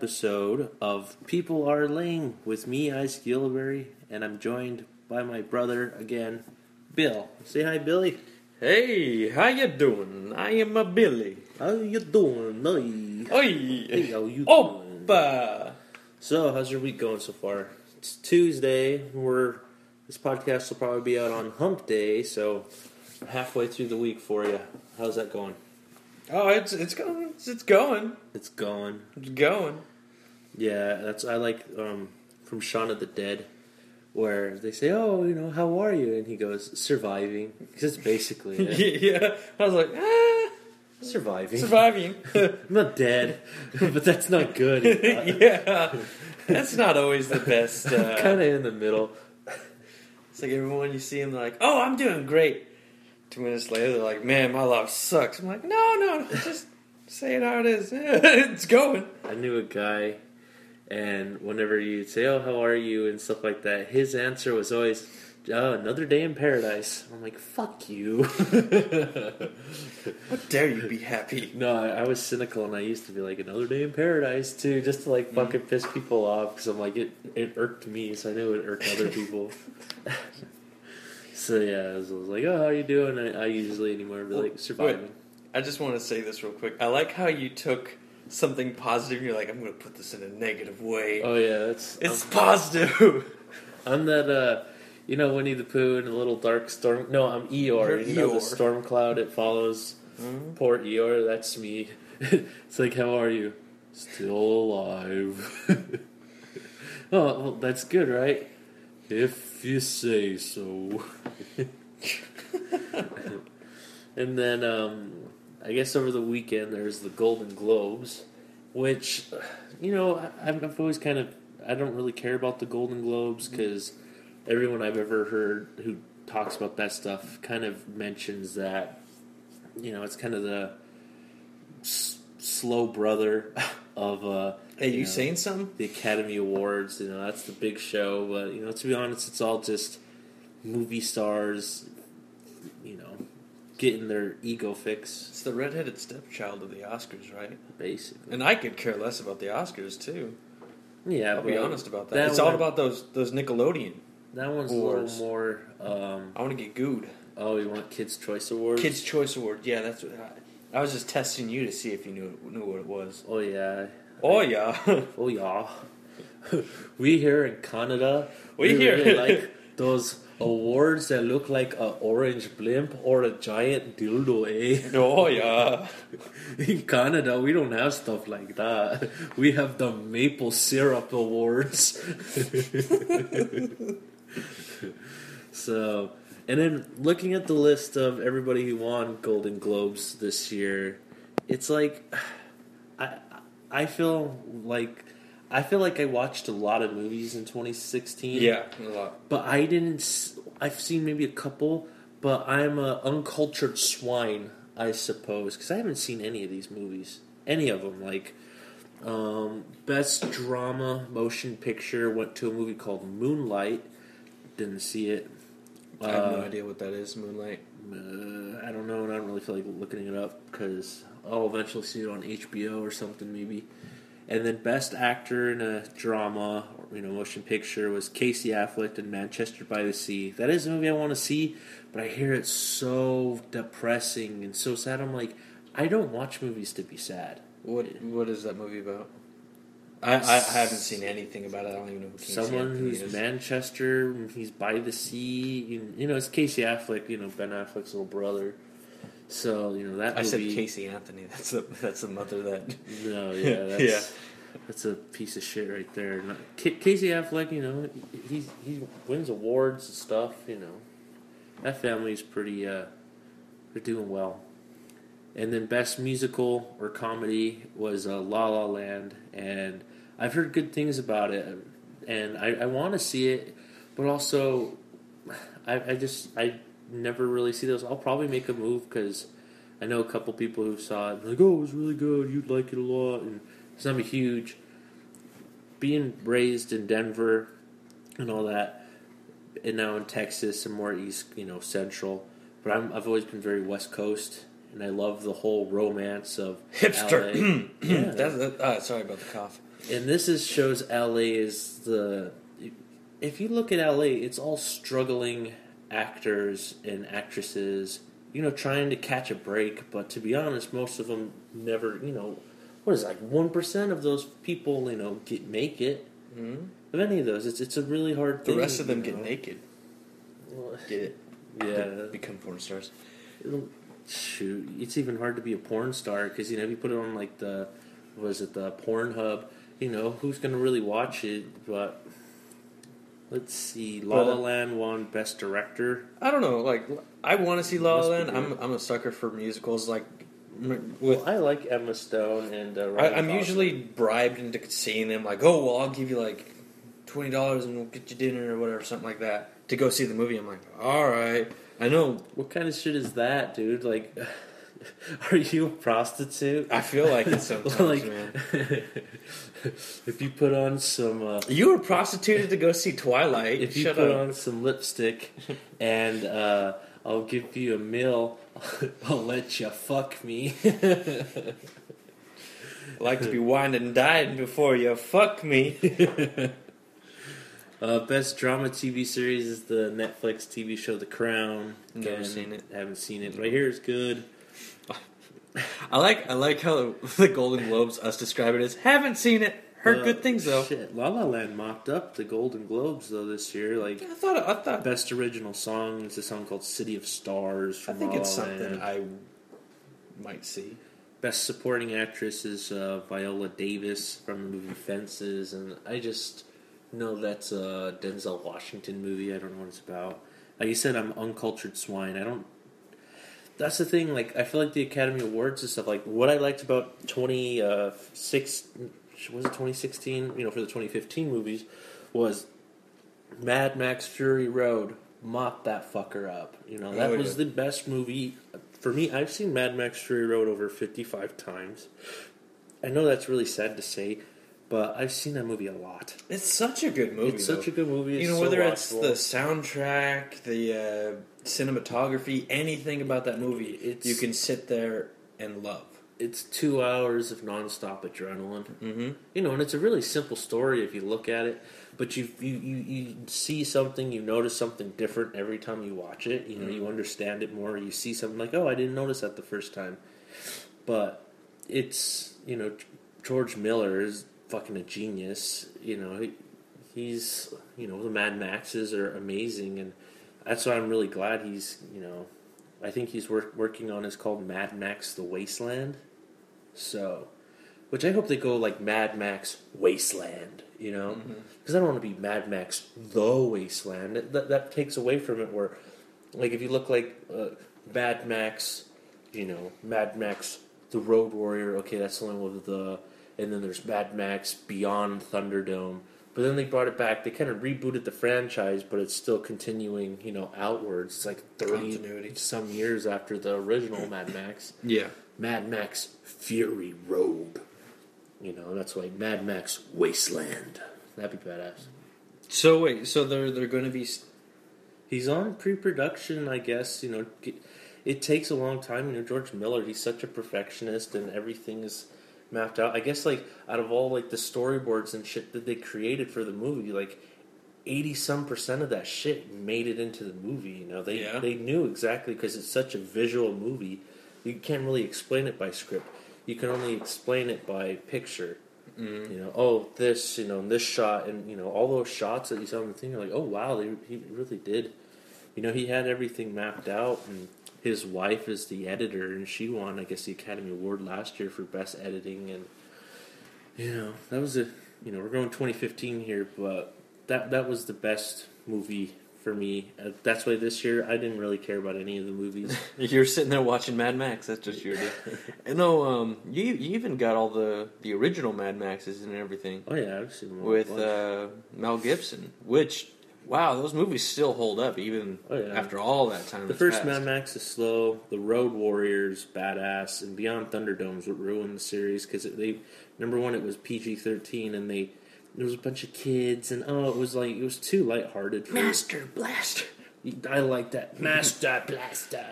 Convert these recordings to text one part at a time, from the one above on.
episode of People Are Laying with me, Ice Gilliberry, and I'm joined by my brother again, Bill. Say hi, Billy. Hey, how you doing? I am a Billy. How you doing? Hey. Oi. Hey, how you doing? Oppa. So, how's your week going so far? It's Tuesday. We're this podcast will probably be out on Hump Day, so halfway through the week for you. How's that going? Oh, it's it's going. It's, it's going. It's going. It's going. Yeah, that's I like um, from Shaun of the Dead, where they say, "Oh, you know, how are you?" and he goes, "Surviving," because it's basically it. yeah. I was like, ah, surviving. surviving. I'm not dead, but that's not good. yeah. That's not always the best. Uh, kind of in the middle. It's like everyone you see them, they're like, "Oh, I'm doing great." Two minutes later, they're like, "Man, my life sucks." I'm like, "No, no, no just say it how it is. it's going." I knew a guy, and whenever you'd say, "Oh, how are you?" and stuff like that, his answer was always, "Oh, another day in paradise." I'm like, "Fuck you." How dare you be happy? No, I, I was cynical, and I used to be like another day in paradise too, just to like mm. fucking piss people off because I'm like it. It irked me, so I knew it irked other people. so yeah, I was, I was like, "Oh, how you doing?" I, I usually anymore be like surviving. I just want to say this real quick. I like how you took something positive. and You're like, I'm going to put this in a negative way. Oh yeah, that's it's positive. I'm, I'm that uh, you know Winnie the Pooh and a little dark storm. No, I'm Eeyore. You're you know the storm cloud it follows. Mhm. Poor Eeyore, that's me. it's like, how are you? Still alive. oh, well, that's good, right? If you say so. and then, um, I guess over the weekend there's the Golden Globes, which, you know, I've, always kind of I don't really care about the Golden Globes because everyone I've ever heard who talks about that stuff kind of mentions that you know it's kind of the s- slow brother of uh, hey, you know, saying something? the Academy Awards. You know that's the big show, but you know to be honest, it's all just movie stars. Getting their ego fix, It's the redheaded stepchild of the Oscars, right? basically. And I could care less about the Oscars too. Yeah, I'll be but honest about that. that it's all one- about those those Nickelodeon. That one's a little more. Um, I want to get gooed. oh, you want Kids Choice Awards? Kids Choice Award. Yeah, that's what I, I was just testing you to see if you knew knew what it was. Oh yeah. Oh yeah. Oh yeah. we here in Canada, We here- really like those awards that look like an orange blimp or a giant dildo, eh? oh yeah. In Canada, we don't have stuff like that. We have the maple syrup awards. so, and then looking at the list of everybody who won Golden Globes this year, it's like I I feel like I feel like I watched a lot of movies in 2016. Yeah, a lot. But I didn't. I've seen maybe a couple, but I'm a uncultured swine, I suppose, because I haven't seen any of these movies. Any of them, like um, best drama motion picture, went to a movie called Moonlight. Didn't see it. I have no Uh, idea what that is. Moonlight. uh, I don't know, and I don't really feel like looking it up because I'll eventually see it on HBO or something, maybe. And then best actor in a drama, or, you know, motion picture was Casey Affleck in Manchester by the Sea. That is a movie I want to see, but I hear it's so depressing and so sad. I'm like, I don't watch movies to be sad. What What is that movie about? I, I haven't seen anything about it. I don't even know who Casey Someone who's is. Manchester, he's by the sea. You, you know, it's Casey Affleck. You know, Ben Affleck's little brother. So you know that. I said Casey Anthony. That's the that's the mother that. No, yeah, that's Yeah. That's a piece of shit right there. Not- Ca- Casey Affleck, you know, he he wins awards and stuff. You know, that family's pretty. uh They're doing well. And then best musical or comedy was uh, La La Land, and I've heard good things about it, and I, I want to see it, but also I, I just I never really see those. I'll probably make a move because I know a couple people who saw it, like, oh, it was really good. You'd like it a lot, and a huge. Being raised in Denver and all that, and now in Texas and more east, you know, central. But I'm, I've always been very West Coast, and I love the whole romance of Hipster. Yeah. That, uh, sorry about the cough. and this is shows LA is the. If you look at LA, it's all struggling actors and actresses, you know, trying to catch a break. But to be honest, most of them never, you know, what is it, like one percent of those people, you know, get make it. Mm-hmm. Of any of those, it's it's a really hard. The thing, rest of them get know? naked. Well, Get it? Yeah, Become porn stars. shoot, it's even hard to be a porn star because you know if you put it on like the was it the Pornhub, you know who's gonna really watch it? But let's see, La La uh, Land won Best Director. I don't know. Like, I want to see La La Land. I'm I'm a sucker for musicals. Like, with Well, I like Emma Stone and uh, I, I'm Gosling. usually bribed into seeing them. Like, oh well, I'll give you like twenty dollars and we'll get you dinner or whatever, something like that, to go see the movie. I'm like, all right. I know. What kind of shit is that, dude? Like, are you a prostitute? I feel like it sometimes, like, man. if you put on some, uh, You were prostituted to go see Twilight. if you Shut put up. on some lipstick, and uh, I'll give you a meal, I'll let you fuck me. I like to be wined and dined before you fuck me. Uh, best drama TV series is the Netflix TV show The Crown. Never seen it. Haven't seen it. But I hear it's good. I like I like how the Golden Globes us describe it as haven't seen it, heard good things though. Shit, La La Land mopped up the Golden Globes though this year. Like I thought I thought best original song is a song called "City of Stars" I from think La it's La something Land. I might see. Best supporting actress is uh, Viola Davis from the movie Fences, and I just know that's a Denzel Washington movie. I don't know what it's about. Like you said, I'm uncultured swine. I don't. That's the thing. Like I feel like the Academy Awards and stuff. Like what I liked about twenty uh, six was it 2016? You know, for the 2015 movies, was Mad Max Fury Road mopped that fucker up. You know, that Oh, was the best movie for me. I've seen Mad Max Fury Road over 55 times. I know that's really sad to say, but I've seen that movie a lot. It's such a good movie. it's though. such a good movie. It's you know so whether it's the soundtrack, the uh, cinematography, anything about that movie, It's- you can sit there and love. It's two hours of nonstop adrenaline. Mm-hmm. You know, and it's a really simple story if you look at it. But you you, you, you see something, you notice something different every time you watch it. You know, you understand it more. You see something like, oh, I didn't notice that the first time. But it's you know, George Miller is fucking a genius. You know, he, he's you know the Mad Maxes are amazing, and that's why I'm really glad he's you know, I think he's work, working on is called Mad Max: The Wasteland. So, which I hope they go like Mad Max Wasteland, you know, because I don't want to be Mad Max The Wasteland. That, that, that takes away from it. Where, like, if you look like uh, Mad Max, you know, Mad Max The Road Warrior. Okay, that's the one with the, and then there's Mad Max Beyond Thunderdome. But then they brought it back. They kind of rebooted the franchise, but it's still continuing, you know, outwards. It's like thirty Continuity. some years after the original Mad Max. Yeah. Mad Max Fury Road. You know, that's like Mad Max Wasteland. That'd be badass. So wait, so they're they're going to be He's on pre-production, I guess. You know, it takes a long time. You know, George Miller, he's such a perfectionist, and everything is mapped out. I guess like out of all like the storyboards and shit that they created for the movie, like eighty some percent of that shit made it into the movie. You know, they Yeah. they knew exactly because it's such a visual movie. You can't really explain it by script. You can only explain it by picture. Mm-hmm. You know, oh, this, you know, and this shot, and you know, all those shots that you saw on the thing, you're like, oh wow, they, he really did. You know, he had everything mapped out, and his wife is the editor, and she won, I guess, the Academy Award last year for best editing, and you know, that was a, you know, we're going 2015 here, but that that was the best movie for me. Uh, that's why this year I didn't really care about any of the movies. You're sitting there watching Mad Max. That's just your deal. I know. Um, you you even got all the the original Mad Maxes and everything oh yeah, I've seen them all with uh, Mel Gibson. Which wow, those movies still hold up even Oh, yeah. after all that time. The first passed. Mad Max is slow. The Road Warriors badass, and Beyond Thunderdome's what ruined the series because they number one it was PG thirteen, and they there was a bunch of kids, and oh, it was like it was too lighthearted. For, Master Blaster. I like that Master Blaster.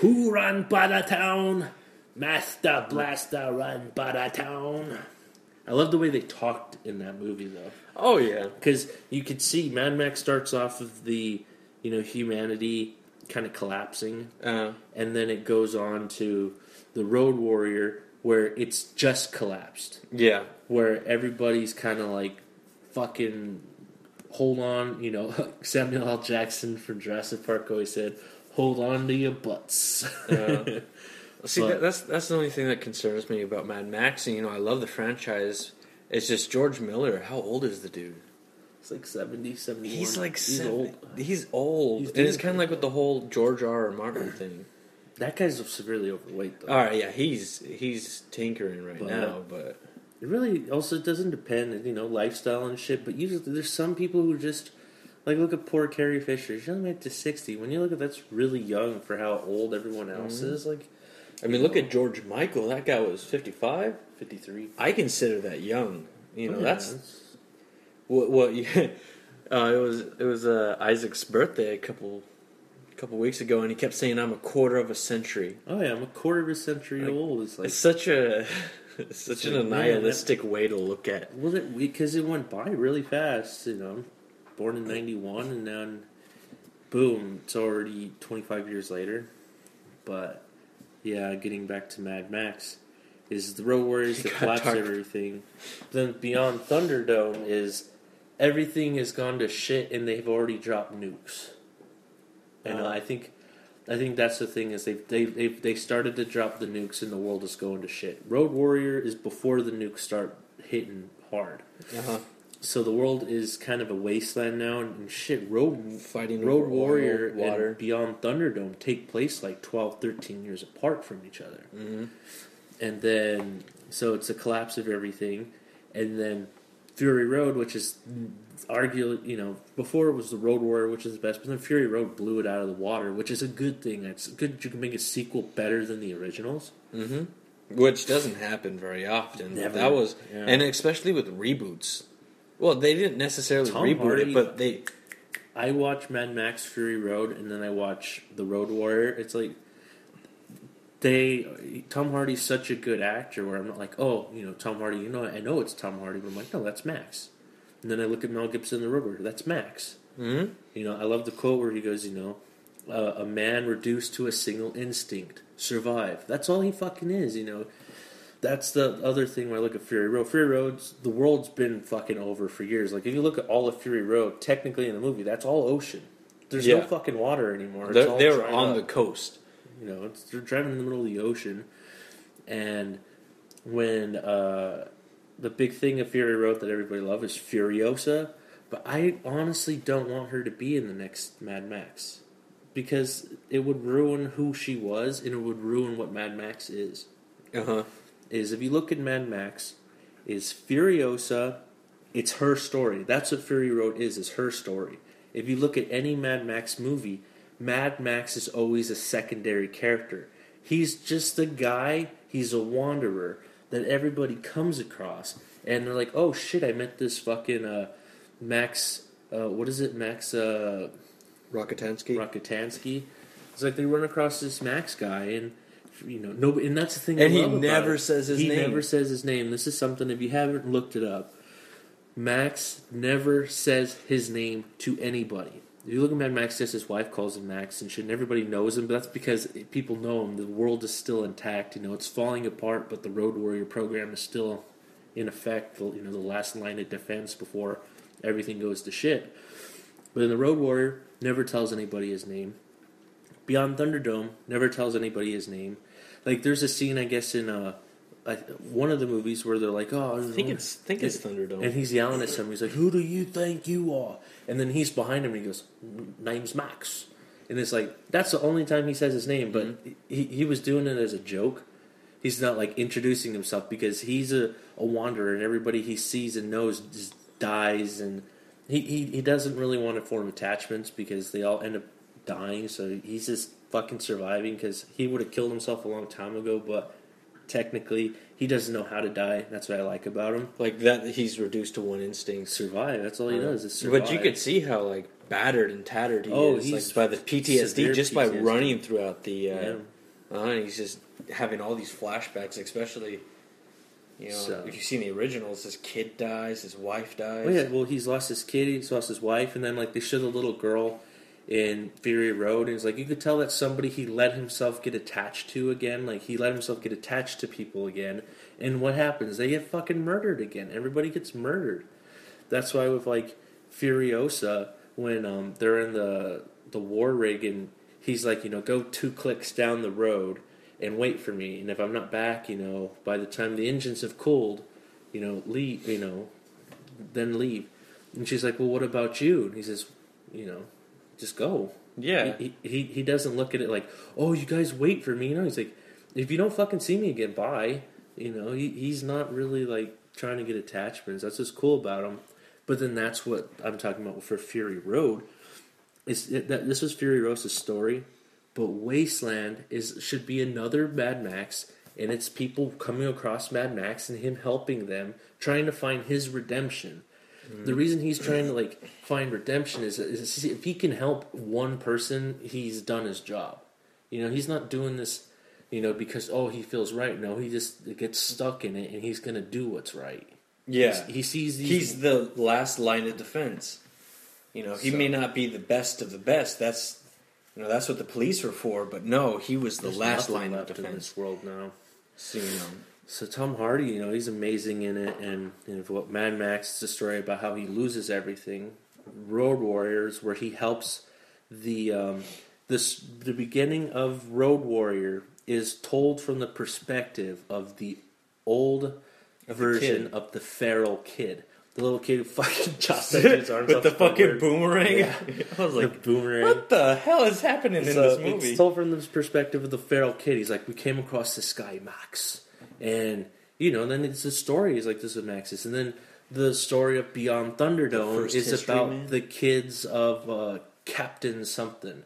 Who run by the town? Master Blaster run by the town. I love the way they talked in that movie though, Oh yeah. because you could see Mad Max starts off with the, you know, humanity kind of collapsing, Uh, and then it goes on to the Road Warrior where it's just collapsed. yeah. where everybody's kind of like fucking hold on, you know, Samuel L. Jackson from Jurassic Park always said, "Hold on to your butts." Uh-huh. Yeah. See, But- that, that's that's the only thing that concerns me about Mad Max. And, you know, I love the franchise. It's just George Miller. How old is the dude? it's like 70, 71. He's like he's seven- old. He's old, He's and it's kind of like with the whole George R. R. Martin thing. That guy's severely overweight though. All right, yeah, he's he's tinkering right But- now, but It really also doesn't depend, you know, lifestyle and shit. But usually, there's some people who just like look at poor Carrie Fisher. She's only made to sixty. When you look at that's really young for how old everyone else Mm-hmm. is. Like I mean, look at George Michael. That guy was fifty-five. fifty three. I consider that young. You know, Oh, that's what what. Uh, it was it was uh, Isaac's birthday a couple couple weeks ago, and he kept saying, "I'm a quarter of a century." oh yeah, I'm a quarter of a century Like, old. It's like It's such a it's such an like, nihilistic way to look at. Well, it because it went by really fast. You know, born in '91, and then boom, it's already 25 years later. But yeah, getting back to Mad Max is the Road Warriors that got collapse dark. everything. Then Beyond Thunderdome is everything has gone to shit, and they've already dropped nukes. And Uh. I think. I think that's the thing is they've, they've, they've they started to drop the nukes and the world is going to shit. Road Warrior is before the nukes start hitting hard. Uh-huh. So the world is kind of a wasteland now, and shit, Road Fighting Road Warrior water. and Beyond Thunderdome take place like 12, 13 years apart from each other. hmm And then, so it's a collapse of everything. And then Fury Road, which is arguably, you know, before it was the Road Warrior, which is the best, but then Fury Road blew it out of the water, which is a good thing. It's good you can make a sequel better than the originals. hmm Which doesn't happen very often. Never. That was, Yeah. and especially with reboots. Well, they didn't necessarily Tom reboot Hardy- it, but they. I watch Mad Max Fury Road and then I watch The Road Warrior. It's like they Tom Hardy's such a good actor where I'm not like, oh, you know, Tom Hardy, you know I know it's Tom Hardy, but I'm like, no, that's Max. And then I look at Mel Gibson in The Warrior, that's Max. hmm You know, I love the quote where he goes, you know, uh, a man reduced to a single instinct, survive. That's all he fucking is, you know. That's the other thing when I look at Fury Road. Fury Road's the world's been fucking over for years. Like if you look at all of Fury Road, technically in the movie, that's all ocean. There's no fucking water anymore. It's They're, they're on up. the coast. You know, it's, they're driving in the middle of the ocean, and when uh, the big thing of Fury Road that everybody loves is Furiosa, but I honestly don't want her to be in the next Mad Max because it would ruin who she was and it would ruin what Mad Max is. Uh huh. Is if you look at Mad Max, is Furiosa, it's her story. That's what Fury Road is, is her story. If you look at any Mad Max movie, Mad Max is always a secondary character. He's just a guy, he's a wanderer that everybody comes across. And they're like, oh shit, I met this fucking uh, Max, uh, what is it, Max uh, Rockatansky. It's like they run across this Max guy, and you know, no, and that's the thing. And he never says his he name. never says his name. This is something if you haven't looked it up. Max never says his name to anybody. You look at Mad Max, just his wife calls him Max and shit, and everybody knows him. But that's because people know him. The world is still intact. You know, it's falling apart, but the Road Warrior program is still in effect. You know, the last line of defense before everything goes to shit. But in the Road Warrior, never tells anybody his name. Beyond Thunderdome, never tells anybody his name. Like, there's a scene, I guess, in uh, I, one of the movies where they're like, "Oh, I think it's think it's Thunderdome. and he's yelling at somebody. He's like, "Who do you think you are?" And then he's behind him and he goes, "N- "Name's Max." And it's like that's the only time he says his name, but mm-hmm. he he was doing it as a joke. He's not like introducing himself because he's a, a wanderer and everybody he sees and knows just dies and he, he, he doesn't really want to form attachments because they all end up dying. So he's just fucking surviving because he would have killed himself a long time ago, but technically he doesn't know how to die. That's what I like about him like that, he's reduced to one instinct. survive. That's all he does is survive. But you could see how like battered and tattered he Oh, is, like by the PTSD just by PTSD. running throughout the. Uh, Yeah. uh, he's just having all these flashbacks, especially. You know, So- if you've seen the originals, his kid dies, his wife dies. Oh yeah, well he's lost his kid, he's lost his wife, and then like they show the little girl in Fury Road, and it's like you could tell that somebody he let himself get attached to again, like he let himself get attached to people again, and what happens? They get fucking murdered again. Everybody gets murdered. That's why with like Furiosa, when um, they're in the the war rig, and he's like, you know, go two clicks down the road and wait for me, and if I'm not back, you know, by the time the engines have cooled, you know, leave, you know, then leave. And she's like, well, what about you? And he says, you know, just go. Yeah. He, he, he doesn't look at it like, oh, you guys wait for me. You know, he's like, if you don't fucking see me again, bye. You know, he, he's not really like trying to get attachments. That's what's cool about him. But then that's what I'm talking about for Fury Road. Is it, that this was Fury Road's story, but Wasteland is should be another Mad Max, and it's people coming across Mad Max and him helping them, trying to find his redemption. The reason he's trying to like find redemption is, is if he can help one person, he's done his job. You know, he's not doing this, you know, because oh he feels right. No, he just gets stuck in it, and he's gonna do what's right. Yeah. He's- he sees these. He's the last line of defense. You know, he So- may not be the best of the best. That's you know, that's what the police were for, but no, he was the there's last line of left in defense. this world now. So, you know, So Tom Hardy, you know, he's amazing in it, and, and what Mad Max is a story about how he loses everything. Road Warriors, where he helps the um, this the beginning of Road Warrior is told from the perspective of the old the version kid. of the feral kid, the little kid who fucking chops dude's arms with the fucking forward. boomerang. Yeah. I was the like, boomerang. what the hell is happening in this movie? It's told from the perspective of the feral kid. He's like, we came across this guy Max, and you know, then it's a story. He's like, this with Max's, and then the story of Beyond Thunderdome is history about man? the kids of uh, Captain something.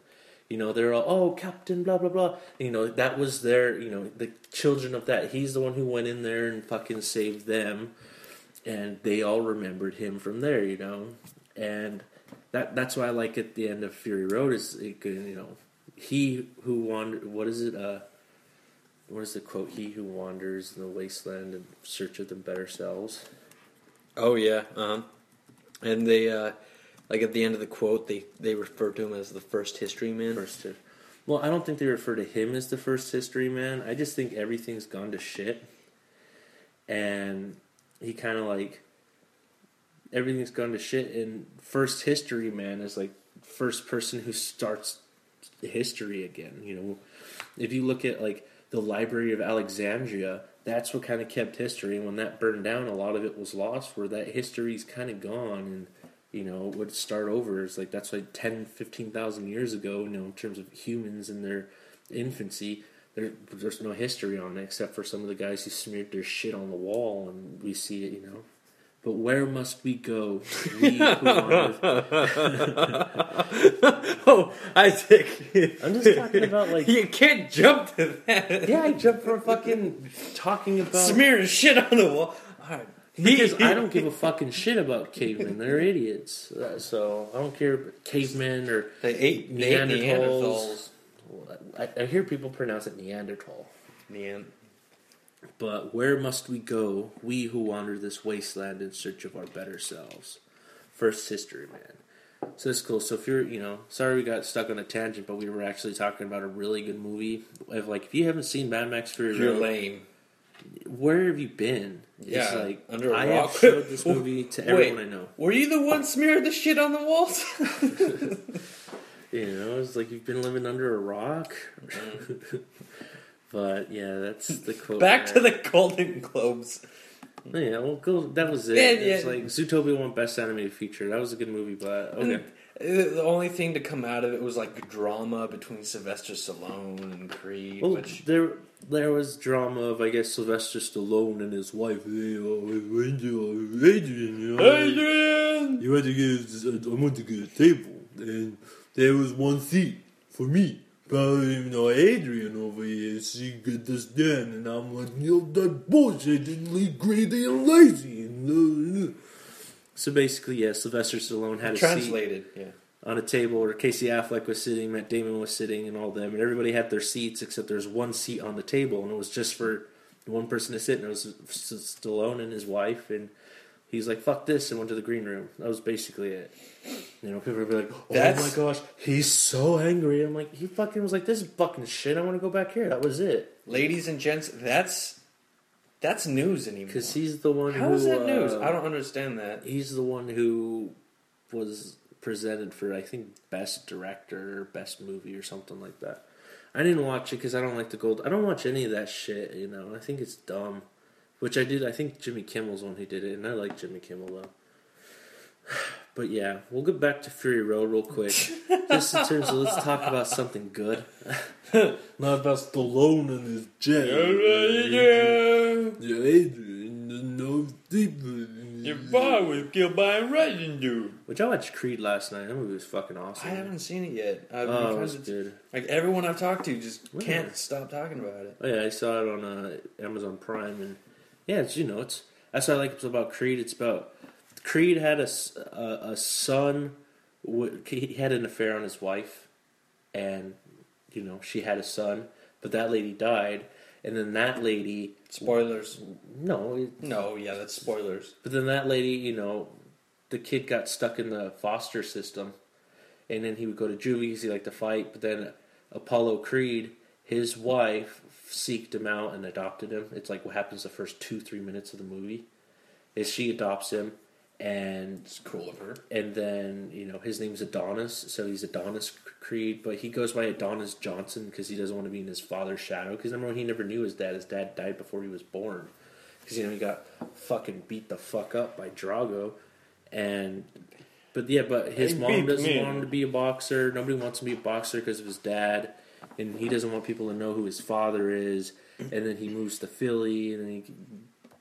You know, they're all, oh, Captain, blah blah blah. You know, that was their, you know, the children of that. He's the one who went in there and fucking saved them, and they all remembered him from there. You know, and that that's why I like at the end of Fury Road is it you know he who wander what is it uh what is the quote? He who wanders in the wasteland in search of the better selves oh yeah, uh-huh. and they uh, like at the end of the quote, they they refer to him as the first history man. first well I don't think they refer to him as the first history man. I just think everything's gone to shit. And he kind of like everything's gone to shit and first history man is like first person who starts history again you know? If you look at like the library of alexandria that's what kind of kept history and when that burned down a lot of it was lost where that history's kind of gone and you know would start over it's like that's like 10 15000 years ago you know in terms of humans in their infancy there, there's no history on it except for some of the guys who smeared their shit on the wall and we see it you know but where must we go we who oh, Isaac, I'm just talking about, like- you can't jump to that. Yeah, I jumped from fucking talking about smearing shit on the wall. All right. because I don't give a fucking shit about cavemen. They're idiots. Uh, So I don't care if cavemen or They ate they ate Neanderthals. I, I hear people pronounce it Neanderthal. Nean- But where must we go, we who wander this wasteland in search of our better selves? First history, man. So it's cool. So if you're, you know, sorry we got stuck on a tangent, but we were actually talking about a really good movie. If like if you haven't seen Mad Max Fury You're Road, lame. where have you been? It's Yeah, like under a I rock. have showed this movie to Wait. everyone I know. Were you the one smeared the shit on the walls? You know, it's like you've been living under a rock. Mm-hmm. but yeah, that's the quote. Back to the Golden Globes. yeah. Well, go, that was it. Yeah, It's yeah. like Zootopia won Best Animated Feature. That was a good movie, but okay. Uh, The only thing to come out of it was like drama between Sylvester Stallone and Creed, Well, which there there was drama of I guess Sylvester Stallone and his wife. Oh, Adrian, Adrian, you know, Adrian. you had to get. I went to get a table, and there was one seat for me. But you know, Adrian over here, she get this done, and I'm like, you know, that bullshit didn't leave greedy and lazy. And, uh, so basically, yeah, Sylvester Stallone had a seat. translated. Yeah. on a table where Casey Affleck was sitting, Matt Damon was sitting, and all them, and everybody had their seats except there's one seat on the table, and it was just for one person to sit, and it was Stallone and his wife, and he's like, "Fuck this," and went to the green room. That was basically it. You know, people would be like, "Oh That's- my gosh, he's so angry." I'm like, he fucking was like, "This is fucking shit. I want to go back here." That was it. Ladies and gents, that's that's news anymore. Because he's the one. How who, is that news? uh, I don't understand that. He's the one who was presented for, I think, best director, best movie, or something like that. I didn't watch it because I don't like the gold. I don't watch any of that shit. You know, I think it's dumb. Which I did. I think Jimmy Kimmel's the one who did it, and I like Jimmy Kimmel though. But yeah, we'll get back to Fury Road real quick. Just in terms of let's talk about something good, not about Stallone and his jet. Yeah, Adrian, no deeper. Your boy was killed by a Russian dude. Which I watched Creed last night. That movie was fucking awesome. I haven't seen it yet. Uh, Oh, it because was it's, good. like everyone I've talked to just Really? can't stop talking about it. Oh yeah, I saw it on uh, Amazon Prime, and yeah, it's you know, it's that's what I like about Creed. It's about Creed had a a son. He had an affair on his wife, and you know she had a son, but that lady died, and then that lady Spoilers. no, No, yeah, that's spoilers. But then that lady, you know, the kid got stuck in the foster system, and then he would go to juvie because he liked to fight. But then Apollo Creed, his wife, seeked him out and adopted him. It's like what happens the first two three minutes of the movie, is she adopts him, and It's cool of her. and then you know his name's Adonis, so he's Adonis Creed, but he goes by Adonis Johnson because he doesn't want to be in his father's shadow. Because remember he never knew his dad, his dad died before he was born. Because you know he got fucking beat the fuck up by Drago, and but yeah, but his mom doesn't me. want him to be a boxer. Nobody wants him to be a boxer because of his dad, and he doesn't want people to know who his father is. And then he moves to Philly, and then he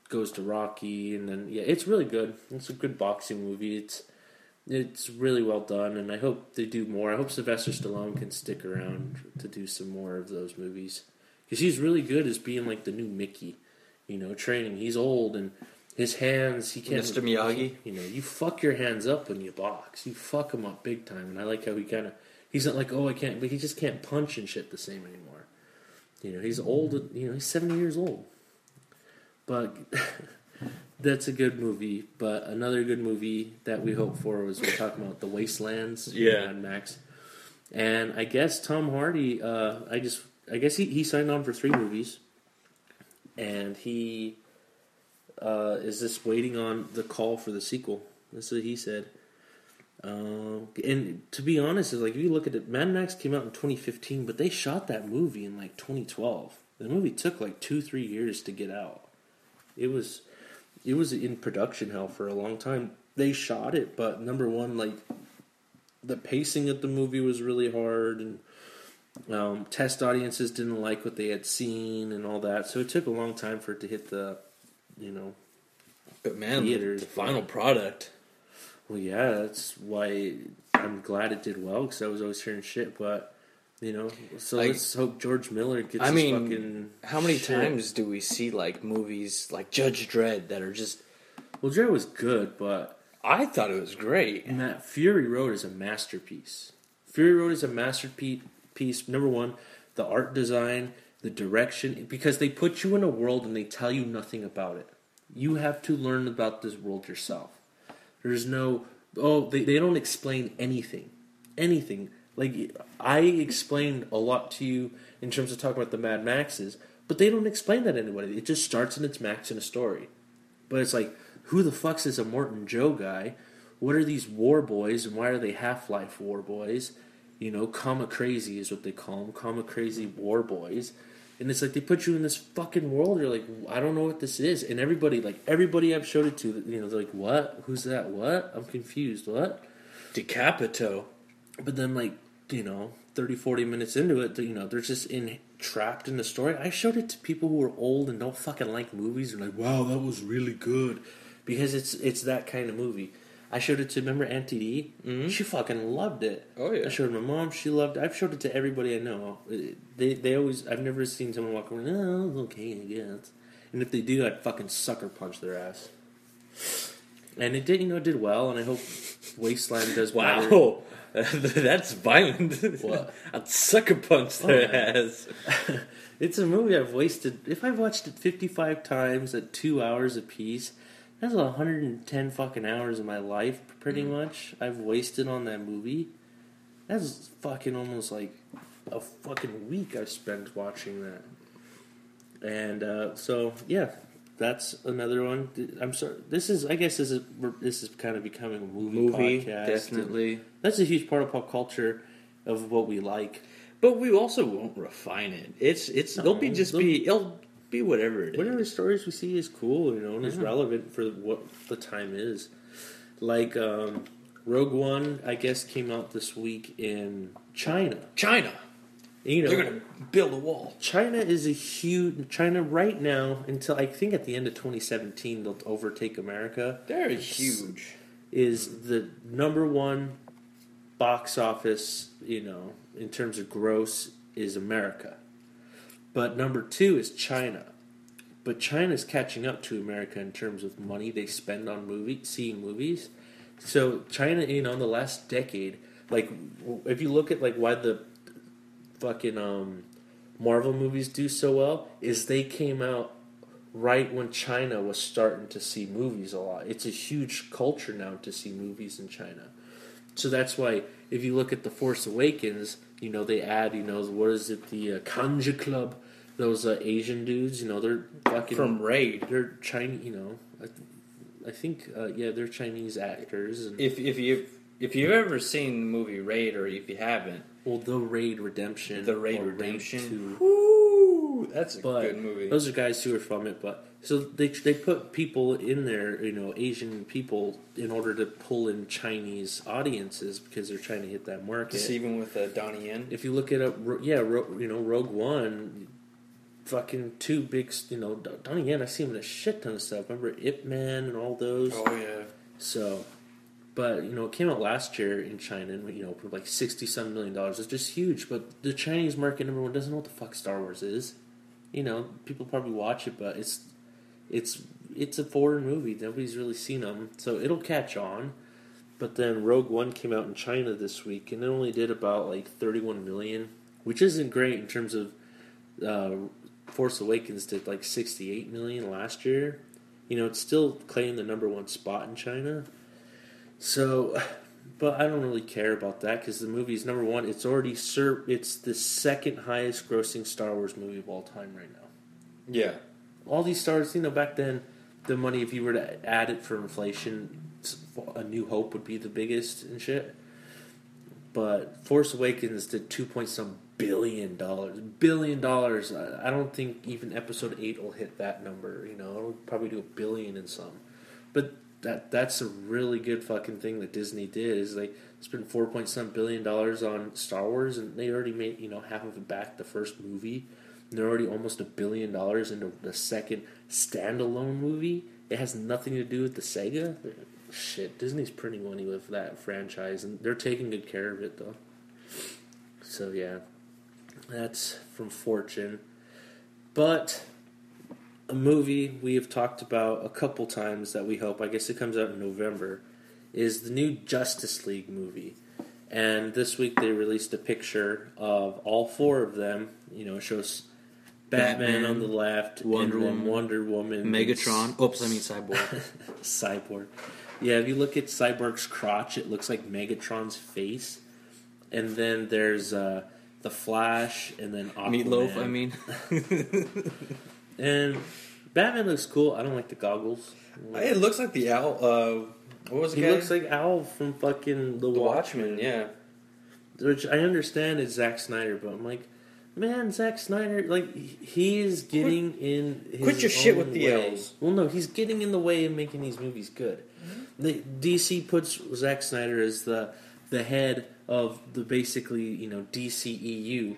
goes to Rocky, and then yeah, it's really good. It's a good boxing movie. It's it's really well done, and I hope they do more. I hope Sylvester Stallone can stick around to do some more of those movies because he's really good as being like the new Mickey. You know, training. He's old and his hands. He can't. Mr. Miyagi? You know, you fuck your hands up when you box. You fuck them up big time, and I like how he kind of. He's not like, oh, I can't, but he just can't punch and shit the same anymore. You know, he's old. You know, he's seventy years old. But that's a good movie. But another good movie that we hope for was we're talking about the Wastelands. Yeah. Mad Max. And I guess Tom Hardy. Uh, I just, I guess he, he signed on for three movies, and he uh, is just waiting on the call for the sequel. That's what he said. Um, and to be honest, it's like if you look at it, Mad Max came out in 2015, but they shot that movie in like 2012. The movie took like two, three years to get out. It was, it was in production hell for a long time. They shot it, but number one, like the pacing of the movie was really hard, and um, test audiences didn't like what they had seen and all that. So it took a long time for it to hit the, you know, But man, the, Theaters, the final product. Well, yeah, that's why I'm glad it did well because I was always hearing shit. But you know, so Like- let's hope George Miller gets. I mean, fucking how many shit. times do we see like movies like Judge Dredd that are just? Well, Jerry was good, but I thought it was great. Matt Fury Road is a masterpiece. Fury Road is a masterpiece. Piece number one, the art design, the direction, because they put you in a world and they tell you nothing about it. You have to learn about this world yourself. There's no oh they, they don't explain anything. Anything. Like I explained a lot to you in terms of talking about the Mad Maxes, but they don't explain that to anybody. It just starts and it's Max in a story. But it's like, who the fuck's is Immortan Joe guy? What are these war boys and why are they Half Life war boys? You know, Kamakrazee is what they call them, Kamakrazee war boys. And it's like they put you in this fucking world. You're like, I don't know what this is. And everybody, like everybody I've showed it to, you know, they're like, what? Who's that? What? I'm confused. What? Decapito. But then, like, you know, 30, 40 minutes into it, you know, they're just in trapped in the story. I showed it to people who are old and don't fucking like movies. And like, wow, that was really good, because it's it's that kind of movie. I showed it to remember Auntie D. Mhm. She fucking loved it. Oh, yeah. I showed my mom. She loved. it. I've showed it to everybody I know. They they always. I've never seen someone walk around. Oh, it's okay, I guess. And if they do, I'd fucking sucker punch their ass. And it did, you know, it did well. And I hope Wasteland does better. Wow. That's violent. What? A sucker punch their Oh, ass. it's a movie I've wasted. If I've watched it 55 times at two hours a piece, that's 110 fucking hours of my life, pretty Mm. much. I've wasted on that movie. That's fucking almost like a fucking week I've spent watching that. And uh, so, yeah, that's another one. I'm sorry. This is, I guess, this is this is kind of becoming a movie, Movie, podcast. definitely. That's a huge part of pop culture of what we like. But we also won't refine it. It's it's it'll be just be it'll be whatever it is. whatever stories we see is cool, you know, and is relevant for what the time is. Like um, Rogue One, I guess, came out this week in China. China. You know, They're gonna build a wall. China is a huge China right now until I think at the end of 2017 they'll overtake America. They're huge. Is the number one box office, you know, in terms of gross is America. But number 2 is China. But China's catching up to America in terms of money they spend on movie seeing movies. So China, you know, in the last decade, like if you look at like why the fucking um, Marvel movies do so well, is they came out right when China was starting to see movies a lot. It's a huge culture now to see movies in China. So that's why if you look at the Force Awakens, you know they add, you know, what is it, the uh, Kanjiklub, those uh, Asian dudes, you know, they're fucking From Raid. they're Chinese, you know. I, I think, uh, yeah, they're Chinese actors. And, If if you if you've ever seen the movie Raid or if you haven't, well, the Raid Redemption, The Raid Redemption. 2. whoo, that's a But good movie. those are guys who are from it. But so they they put people in there, you know, Asian people, in order to pull in Chinese audiences because they're trying to hit that market. Just even with uh, Donnie Yen. if you look at a yeah, Ro- you know, Rogue One, fucking two big, you know, Don- Donnie Yen. I see him in a shit ton of stuff. Remember Ip Man and all those. Oh yeah. So, but you know, it came out last year in China, and you know, for like sixty some million dollars. It's just huge. But the Chinese market, number one, doesn't know what the fuck Star Wars is. You know, people probably watch it, but it's it's it's a foreign movie. Nobody's really seen them, so it'll catch on. But then Rogue One came out in China this week, and it only did about like thirty one million, which isn't great in terms of. Uh, Force Awakens did like sixty eight million last year. You know, it's still claiming the number one spot in China. So, but I don't really care about that because the movie is number one. It's already sur- It's the second highest grossing Star Wars movie of all time right now. Yeah. All these stars, you know, back then, the money if you were to add it for inflation, A New Hope would be the biggest and shit. But Force Awakens did two point some billion dollars. Billion dollars. I don't think even Episode Eight will hit that number. You know, it'll probably do a billion and some. But that that's a really good fucking thing that Disney did. Is they spent four point some billion dollars on Star Wars, and they already made you know half of it back the first movie. And they're already almost a billion dollars into the second standalone movie. It has nothing to do with the Sega. Shit, Disney's printing money with that franchise, and they're taking good care of it though. So yeah, that's from Fortune. But a movie we have talked about a couple times that we hope, I guess it comes out in November, is the new Justice League movie. And this week they released a picture of all four of them. You know, it shows Batman, Batman, on the left, Wonder Woman, Wonder Woman, Megatron. Oops, I mean Cyborg. Cyborg. Yeah, if you look at Cyborg's crotch, it looks like Megatron's face. And then there's uh, the Flash, and then Aquaman. Meatloaf. I mean, And Batman looks cool. I don't like the goggles. it looks like the owl. Uh, what was the He guy? looks like Owl from fucking The the Watchmen. Watchman. Yeah. Which I understand is Zack Snyder, but I'm like, man, Zack Snyder, like he is getting in. His quit your shit own with the way. L's. Well, no, he's getting in the way of making these movies good. The DC puts Zack Snyder as the the head of the basically you know DCEU,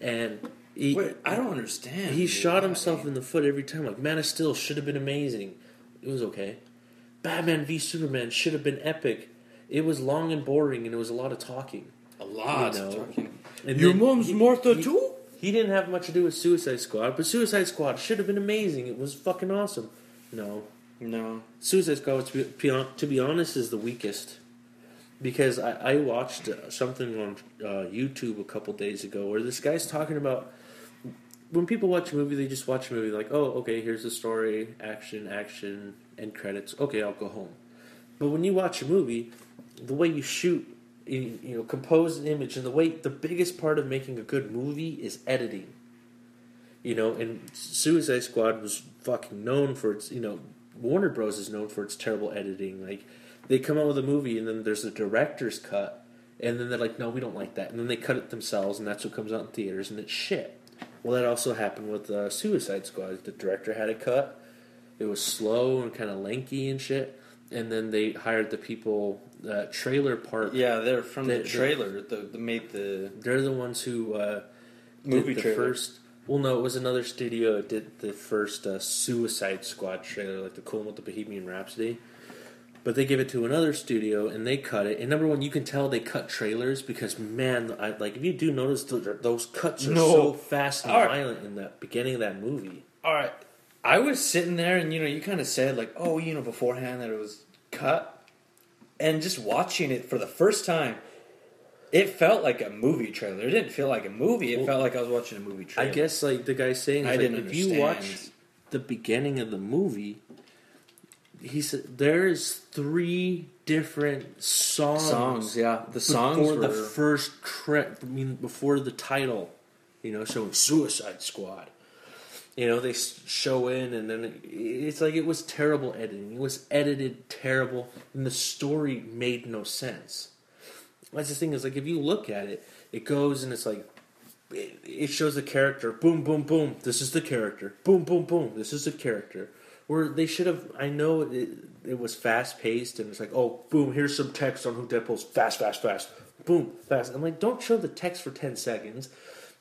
and he, Wait, I don't understand. he dude. shot himself in the foot every time. Like Man of Steel should have been amazing. It was okay. Batman v Superman should have been epic. It was long and boring, and it was a lot of talking. a lot. you know. of talking. And Your mom's he- Martha he- too. He didn't have much to do with Suicide Squad, but Suicide Squad should have been amazing. It was fucking awesome. No, No. Suicide Squad, to be, to be honest, is the weakest. Because I, I watched uh, something on uh, YouTube a couple days ago where this guy's talking about when people watch a movie, they just watch a movie like, oh, okay, here's the story, action, action, end credits. Okay, I'll go home. But when you watch a movie, the way you shoot, you, you know, compose an image, and the way the biggest part of making a good movie is editing. You know, and Suicide Squad was fucking known for its, you know, Warner Bros. is known for its terrible editing. Like, they come out with a movie, and then there's a director's cut, and then they're like, no, we don't like that. And then they cut it themselves, and that's what comes out in theaters, and it's shit. Well, that also happened with uh, Suicide Squad. The director had a cut. It was slow and kind of lanky and shit. And then they hired the people, uh, Trailer Park. Yeah, they're from the, trailer. The, the made the They're the ones who uh, movie did the trailer. first. Well, no, it was another studio that did the first uh, Suicide Squad trailer, like the cool one with the Bohemian Rhapsody. But they give it to another studio and they cut it. And number one, you can tell they cut trailers because man, I, like if you do notice, those, those cuts are No. so fast and right. violent in the beginning of that movie. All right. I was sitting there, and you know, you kind of said like, "Oh, you know, beforehand that it was cut," and just watching it for the first time, it felt like a movie trailer. It didn't feel like a movie. It Well, felt like I was watching a movie trailer. I guess like the guy saying, I like, didn't if you watch the beginning of the movie, he said there's three different songs. songs, yeah, the songs before were the first cre- I mean before the title, you know, showing Suicide Squad. You know, they show in, and then it, it's like it was terrible editing. It was edited terrible, and the story made no sense. That's the thing is like if you look at it, it goes and it's like it, it shows the character. Boom, boom, boom. This is the character. Boom, boom, boom. This is the character. Where they should have. I know it, it was fast paced, and it's like, oh, boom. Here's some text on who Deadpool's. Fast, fast, fast. Boom, fast. I'm like, don't show the text for ten seconds.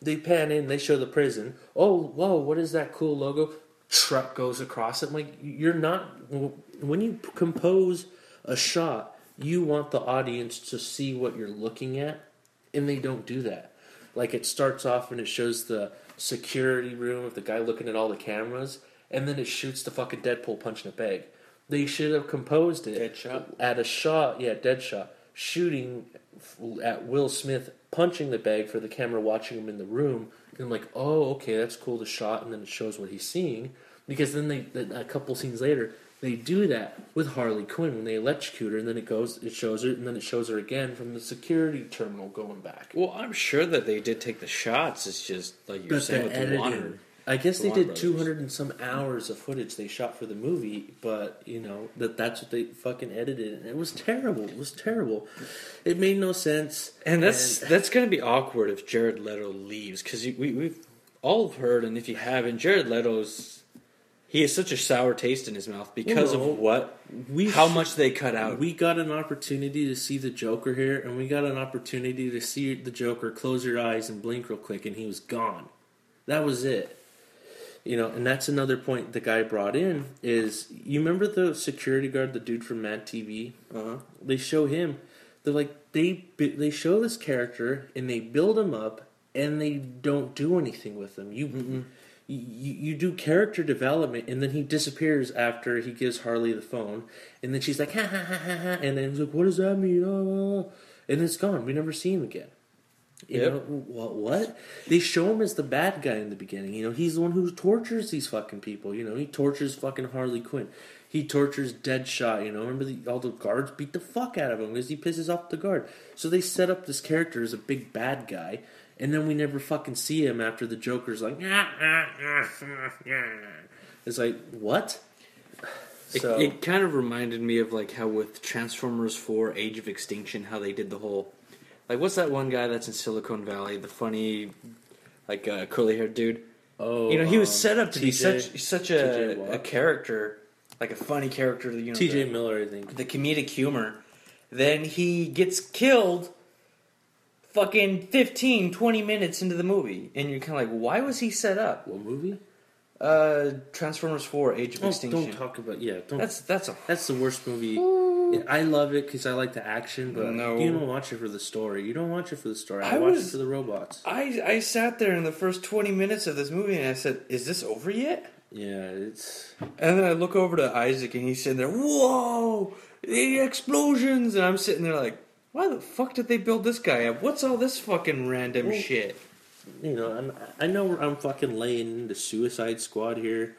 They pan in. They show the prison. Oh, whoa! What is that cool logo? Truck goes across it. I'm like, you're not. When you compose a shot, you want the audience to see what you're looking at, and they don't do that. Like it starts off and it shows the security room with the guy looking at all the cameras, and then it shoots the fucking Deadpool punching a bag. They should have composed it Dead shot? at a shot, yeah, dead shot, shooting at Will Smith punching the bag for the camera watching him in the room. And I'm like, oh, okay, that's cool. The shot, and then it shows what he's seeing. Because then they, then a couple scenes later, they do that with Harley Quinn when they electrocute her, and then it goes, it shows her, and then it shows her again from the security terminal going back. Well, I'm sure that they did take the shots. It's just like you were But saying the with the editing, Warner. I guess the they did two hundred and some hours of footage they shot for the movie, but you know that that's what they fucking edited, and it was terrible. It was terrible. It made no sense, And that's that's going to be awkward if Jared Leto leaves because we we've all heard, and if you haven't, Jared Leto's he has such a sour taste in his mouth because No. of what we how much they cut out. we got an opportunity to see the Joker here, and we got an opportunity to see the Joker close your eyes and blink real quick, and he was gone. That was it. You know, and that's another point the guy brought in is you remember the security guard, the dude from Mad TV? uh-huh. they show him they're like they they show this character and they build him up and they don't do anything with him you you, you do character development and then he disappears after he gives harley the phone and then she's like ha ha ha ha, ha and then he's like what does that mean Ah, ah. and it's gone we never see him again you Yep. know what? What they show him as the bad guy in the beginning. You know, he's the one who tortures these fucking people. You know, he tortures fucking Harley Quinn. He tortures Deadshot. You know, remember the, all the guards beat the fuck out of him because he pisses off the guard. So they set up this character as a big bad guy, and then we never fucking see him after the Joker's like, it's like what? It, So it kind of reminded me of like how with Transformers 4 Age of Extinction, how they did the whole like what's that one guy that's in Silicon Valley, the funny like uh, curly haired dude. oh, you know, he was um, set up to be TJ such such a, a character, like a funny character. You know, T.J. Miller, I think. the comedic humor. Then he gets killed fucking 15, 20 minutes into the movie. And you're kind of like, why was he set up? What movie? Uh, Transformers 4 Age of Oh, Extinction. don't talk about yeah. Don't That's that's a That's the worst movie. Yeah, I love it because I like the action, but No. you don't watch it for the story. You don't watch it for the story. I, I watch was- it for the robots. I I sat there in the first 20 minutes of this movie and I said, "Is this over yet?" Yeah, it's And then I look over to Isaac and he's sitting there, "Whoa! The explosions!" And I'm sitting there like, Why the fuck did they build this guy up? What's all this fucking random Well, shit? You know, I'm, I know I'm fucking laying into Suicide Squad here,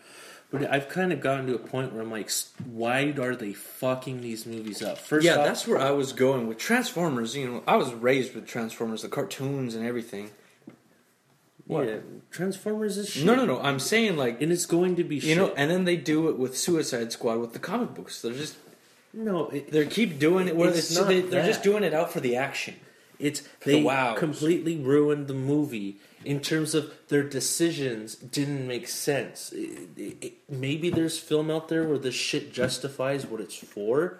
but I've kind of gotten to a point where I'm like, why are they fucking these movies up? First Yeah, off, that's where I was going with Transformers. You know, I was raised with Transformers, the cartoons and everything. What? yeah, Transformers is shit. No, no, no. I'm saying like and it's going to be you shit. know, and then they do it with Suicide Squad with the comic books. They're just no, it, they keep doing it. Where It's it's not they, they're just doing it out for the action. It's the they wows. completely ruined the movie in terms of their decisions didn't make sense. It- it- it- maybe there's film out there where this shit justifies what it's for,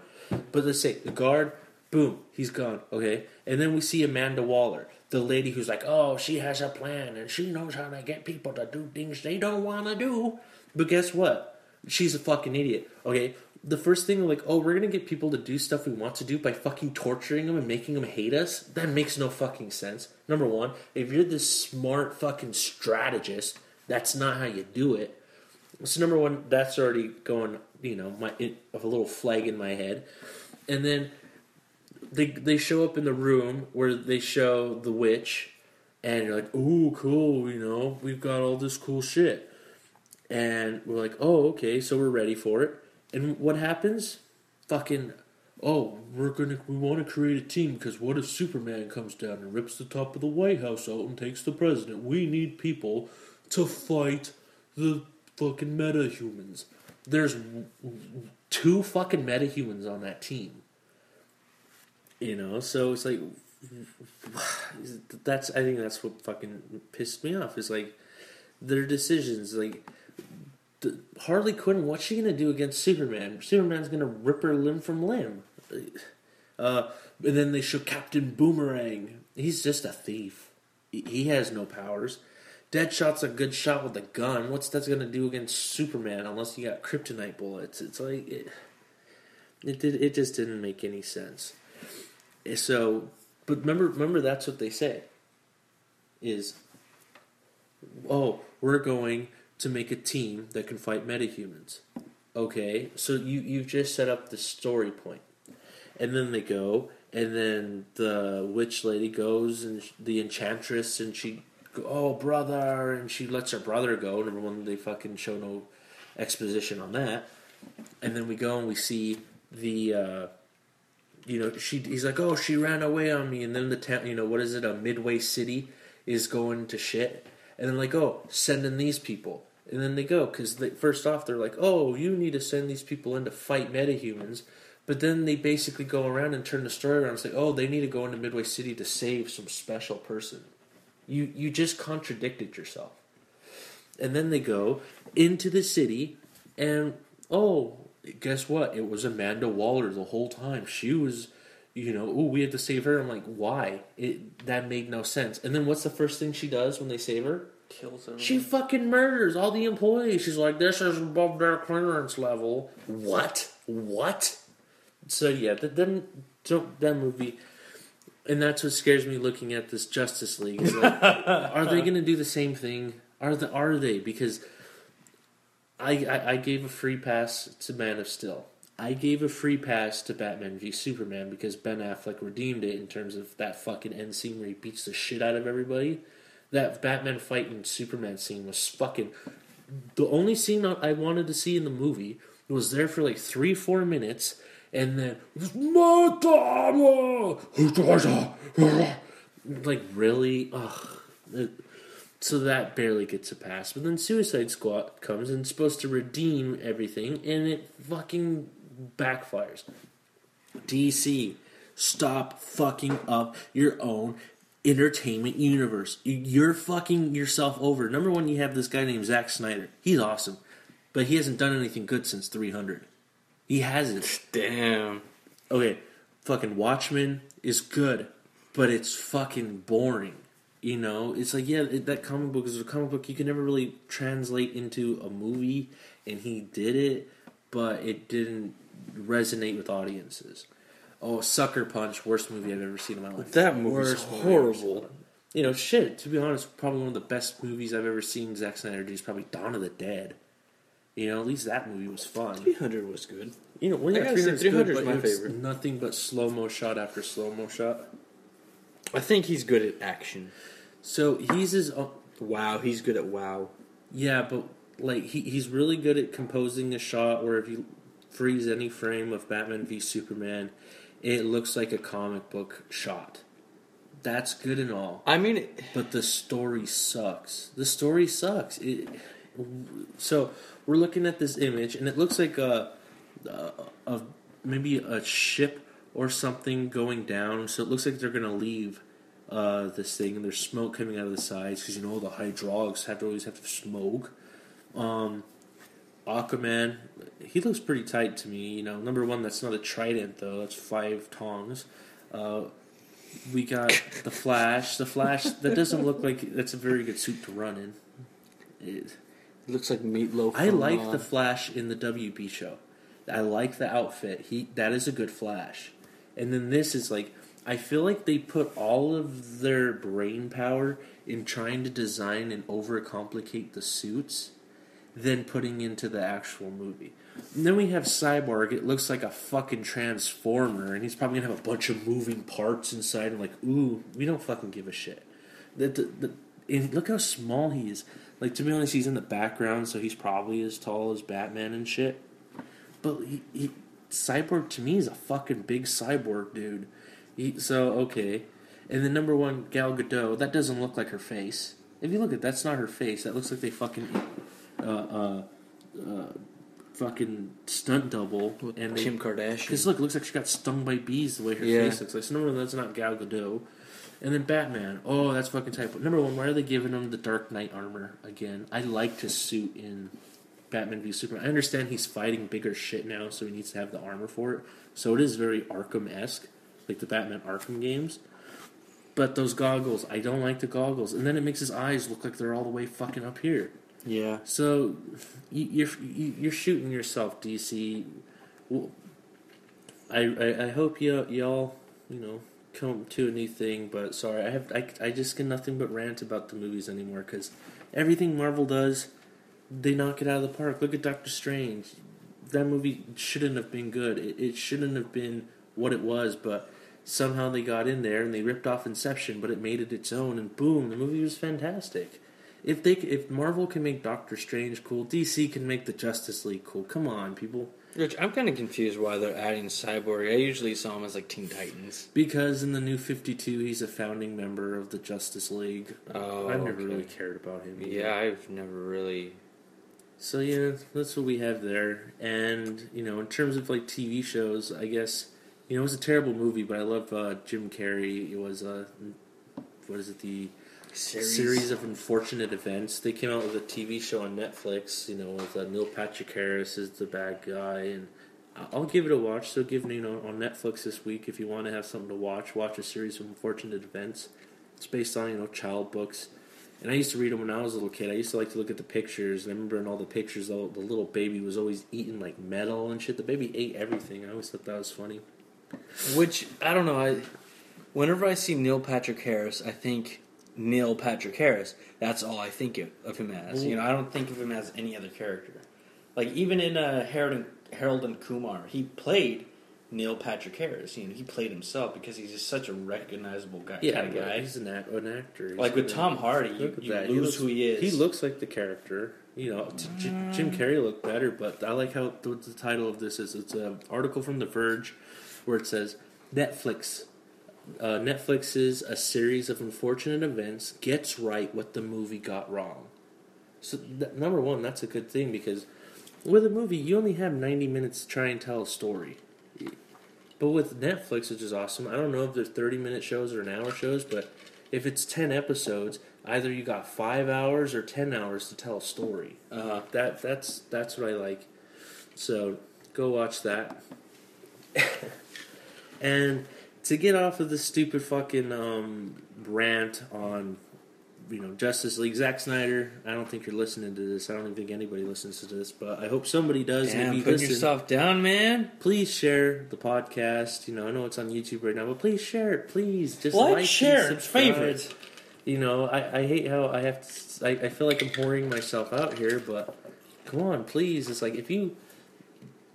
but let's say the guard, boom, he's gone. Okay, and then we see Amanda Waller, the lady who's like, oh, she has a plan and she knows how to get people to do things they don't want to do. But guess what? She's a fucking idiot. Okay, the first thing like, oh, we're gonna get people to do stuff we want to do by fucking torturing them and making them hate us. That makes no fucking sense. Number one, if you're this smart fucking strategist, that's not how you do it. So number one, that's already going, you know, my of a little flag in my head, and then they they show up in the room where they show the witch, and you're like, ooh, cool, you know, we've got all this cool shit, and we're like, oh, okay, so we're ready for it. And what happens? Fucking, oh, we're gonna we want to create a team because what if Superman comes down and rips the top of the White House out and takes the president? We need people to fight the fucking metahumans. There's two fucking metahumans on that team. You know, so it's like that's I think that's what fucking pissed me off is like their decisions like the, Harley Quinn what's she gonna do against Superman? Superman's gonna rip her limb from limb. Uh, and then they show Captain Boomerang. He's just a thief. He, has no powers. Deadshot's a good shot with a gun. What's that gonna do against Superman unless you got kryptonite bullets? It's like it, it did it just didn't make any sense. So but remember remember that's what they say is oh we're going to make a team that can fight metahumans. Okay so you you've just set up the story point. And then they go and then the witch lady goes and the enchantress and she oh brother and she lets her brother go number one they fucking show no exposition on that. And then we go and we see the uh you know, she he's like, oh, she ran away on me, and then the town, you know, what is it, a midway city is going to shit, and then like, oh, send in these people, and then they go because first off they're like, oh, you need to send these people in to fight metahumans, but then they basically go around and turn the story around and say, oh, they need to go into midway city to save some special person. You you just contradicted yourself, and then they go into the city, and oh, guess what? It was Amanda Waller the whole time. She was, you know, oh, we had to save her. I'm like, why? It that made no sense. And then what's the first thing she does when they save her? Kills them. She fucking murders all the employees. She's like, this is above their clearance level. What? What? So yeah, that them don't that movie, and that's what scares me looking at this Justice League. Like, are they going to do the same thing? Are the are they? Because I, I I gave a free pass to Man of Steel. I gave a free pass to Batman v Superman because Ben Affleck redeemed it in terms of that fucking end scene where he beats the shit out of everybody. That Batman fighting Superman scene was fucking. The only scene I wanted to see in the movie was there for like three, four minutes, and then like really, ugh. So that barely gets a pass. But then Suicide Squad comes and it's supposed to redeem everything, and it fucking backfires. DC, stop fucking up your own entertainment universe. You- You're fucking yourself over. Number one, you have this guy named Zack Snyder. He's awesome, but he hasn't done anything good since 300. He hasn't. Damn. Okay, fucking Watchmen is good, but it's fucking boring. You know, it's like yeah, it, that comic book is a comic book you can never really translate into a movie, and he did it, but it didn't resonate with audiences. Oh, Sucker Punch, worst movie I've ever seen in my life. That movie's Worst movie I've ever seen. horrible. You know, shit. To be honest, probably one of the best movies I've ever seen Zack Snyder do is probably Dawn of the Dead. You know, at least that movie was fun. 300 was good. You know, when I yeah, 300's 300 is my favorite. Nothing but slow mo shot after slow mo shot. I think he's good at action. So he's his own, uh, Wow, he's good at wow. yeah, but like he he's really good at composing a shot where if you freeze any frame of Batman v Superman, it looks like a comic book shot. That's good and all. I mean, it- but the story sucks. The story sucks. It, so we're looking at this image, and it looks like a, a, a maybe a ship or something going down. So it looks like they're gonna leave uh, this thing, and there's smoke coming out of the sides because you know the hydraulics have to always have to smoke. Um, Aquaman, he looks pretty tight to me. You know, number one, that's not a trident though; that's five tongs. Uh, we got the Flash. The Flash that doesn't look like that's a very good suit to run in. It, it looks like meatloaf. I like uh, the Flash in the WB show. I like the outfit. He that is a good Flash. And then this is like I feel like they put all of their brain power in trying to design and overcomplicate the suits than putting into the actual movie. And then we have Cyborg. It looks like a fucking transformer, and he's probably gonna have a bunch of moving parts inside. And like, ooh, we don't fucking give a shit. The, the, the, and look how small he is. Like to be honest, he's in the background, so he's probably as tall as Batman and shit. But he, he Cyborg to me is a fucking big cyborg dude. He, so okay, and the number one Gal Gadot. That doesn't look like her face. If you look at that's not her face. That looks like they fucking uh, uh, uh, fucking stunt double and they, Kim Kardashian. because look, it looks like she got stung by bees the way her Yeah. face looks like. So number one, that's not Gal Gadot. And then Batman. Oh, that's fucking typo. Number one, why are they giving him the Dark Knight armor again? I liked his suit in Batman v Superman. I understand he's fighting bigger shit now, so he needs to have the armor for it. So it is very Arkham esque, like the Batman Arkham games. But those goggles, I don't like the goggles. And then it makes his eyes look like they're all the way fucking up here. Yeah. So you- you're you- you're shooting yourself, DC. I, I I hope you y'all you know come to a new thing. But sorry, I have I, I just get nothing but rant about the movies anymore because everything Marvel does, they knock it out of the park. Look at Doctor Strange. That movie shouldn't have been good. It, it shouldn't have been what it was, but somehow they got in there and they ripped off Inception, but it made it its own, and boom, the movie was fantastic. If they if Marvel can make Doctor Strange cool, DC can make the Justice League cool. Come on, people. Which I'm kind of confused why they're adding Cyborg. I usually saw him as like Teen Titans. Because in the new Fifty Two, he's a founding member of the Justice League. Oh, I've never okay. really cared about him. either. Yeah, I've never really. So yeah, that's what we have there. And you know, in terms of like TV shows, I guess you know it was a terrible movie, but I love uh, Jim Carrey. It was a what is it the series. of unfortunate events. They came out with a TV show on Netflix. You know, with uh, Neil Patrick Harris is the bad guy, and I'll give it a watch. So give you know on Netflix this week if you want to have something to watch. Watch a series of unfortunate events. It's based on you know child books. And I used to read them when I was a little kid. I used to like to look at the pictures. And I remember in all the pictures, the, the little baby was always eating like metal and shit. The baby ate everything. I always thought that was funny. Which I don't know. I whenever I see Neil Patrick Harris, I think Neil Patrick Harris. That's all I think of, of him as. You know, I don't think of him as any other character. Like even in uh, Harold and, Harold and Kumar, he played Neil Patrick Harris. You know, he played himself because he's just such a recognizable guy. Yeah, kind of guy. he's an, act, an actor. He's Like with Tom Hardy, you, you that. lose looks, who he is. He looks like the character. You know, t- J- Jim Carrey looked better, but I like how the, the title of this is. It's an article from The Verge where it says Netflix. Uh, Netflix's a series of unfortunate events gets right what the movie got wrong. So th- number one, that's a good thing because with a movie you only have ninety minutes to try and tell a story. But with Netflix, which is awesome, I don't know if they're 30 minute shows or an hour shows, but if it's 10 episodes, either you got 5 hours or 10 hours to tell a story. Uh, That that's that's what I like. So, go watch that. and to get off of the stupid fucking um, rant on you know Justice League, Zack Snyder. I don't think you're listening to this. I don't think anybody listens to this, but I hope somebody does. and if damn, you putting listen, yourself down, man. please share the podcast. You know, I know it's on YouTube right now, but please share it. Please just Like, like, and share, subscribe. favorite. You know, I, I hate how I have to. I, I feel like I'm pouring myself out here, but come on, please. It's like if you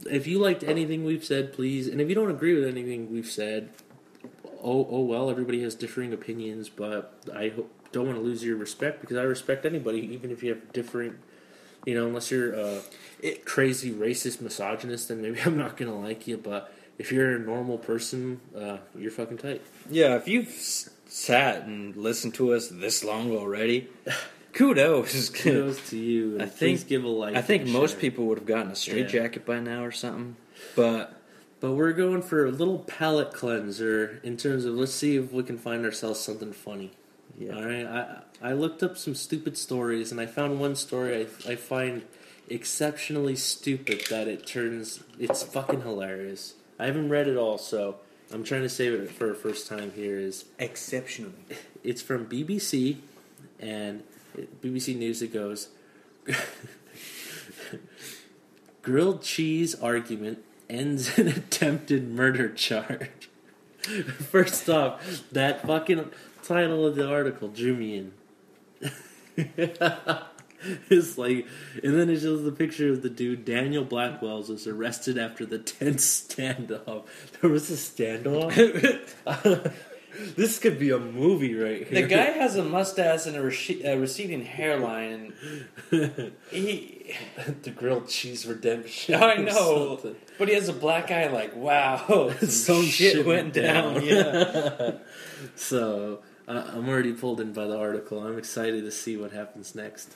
if you liked anything we've said, please, and if you don't agree with anything we've said, oh oh well. Everybody has differing opinions, but I don't want to lose your respect because I respect anybody, even if you have different. You know, unless you're a crazy racist misogynist, then maybe I'm not gonna like you. But if you're a normal person, uh, you're fucking tight. Yeah, if you've s- sat and listened to us this long already, kudos. Kudos to you. I please think- give a like. I think most share. people would have gotten a straight Yeah. by now or something. But But we're going for a little palate cleanser in terms of let's see if we can find ourselves something funny. yeah, All right, I I looked up some stupid stories and I found one story I I find exceptionally stupid that it turns it's fucking hilarious. I haven't read it all, so I'm trying to save it for a first time. Here is exceptionally. it's from BBC and BBC News. It goes grilled cheese argument ends in attempted murder charge. First off, that fucking title of the article drew me in. it's like, and then it shows the picture of the dude Daniel Blackwells was arrested after the tense standoff. There was a standoff. this could be a movie right here. The guy has a mustache and a, rece- a receding hairline. He, the grilled cheese redemption. I know, but he has a black eye. Like, wow, some, Some shit, shit went down. down. Yeah, So uh, I'm already pulled in by the article. I'm excited to see what happens next.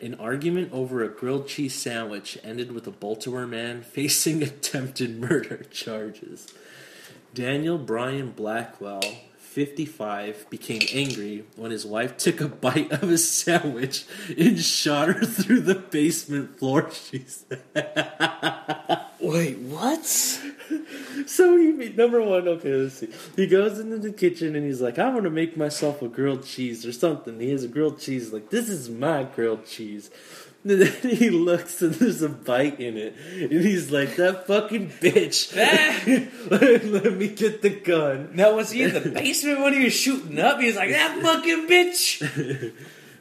An argument over a grilled cheese sandwich ended with a Baltimore man facing attempted murder charges. Daniel Brian Blackwell, 55, became angry when his wife took a bite of his sandwich and shot her through the basement floor. She said. Wait, what? So he number one, okay, let's see. He goes into the kitchen and he's like, I want to make myself a grilled cheese or something. He has a grilled cheese, like this is my grilled cheese. And then he looks and there's a bite in it, and he's like, "That fucking bitch! let, let me get the gun." Now was he in the basement when he was shooting up? He was like, "That fucking bitch."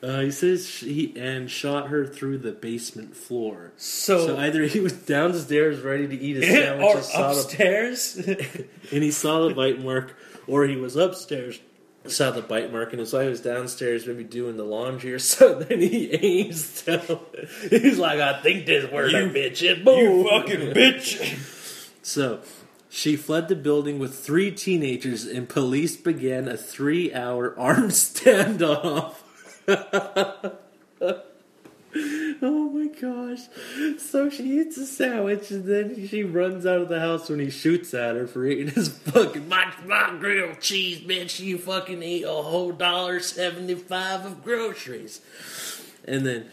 Uh, he says he and shot her through the basement floor. So, So either he was downstairs ready to eat a or sandwich the upstairs. and he saw the bite mark, or he was upstairs, saw the bite mark, and his wife was downstairs, maybe doing the laundry or something. He aims down. He's like, "I think this where You- bitch is." Boom. you fucking bitch. So. She fled the building with three teenagers, and police began a three-hour armed standoff. oh my gosh! So she eats a sandwich, and then she runs out of the house when he shoots at her for eating his fucking my, my grilled cheese, bitch. You fucking eat a whole dollar seventy-five of groceries, and then.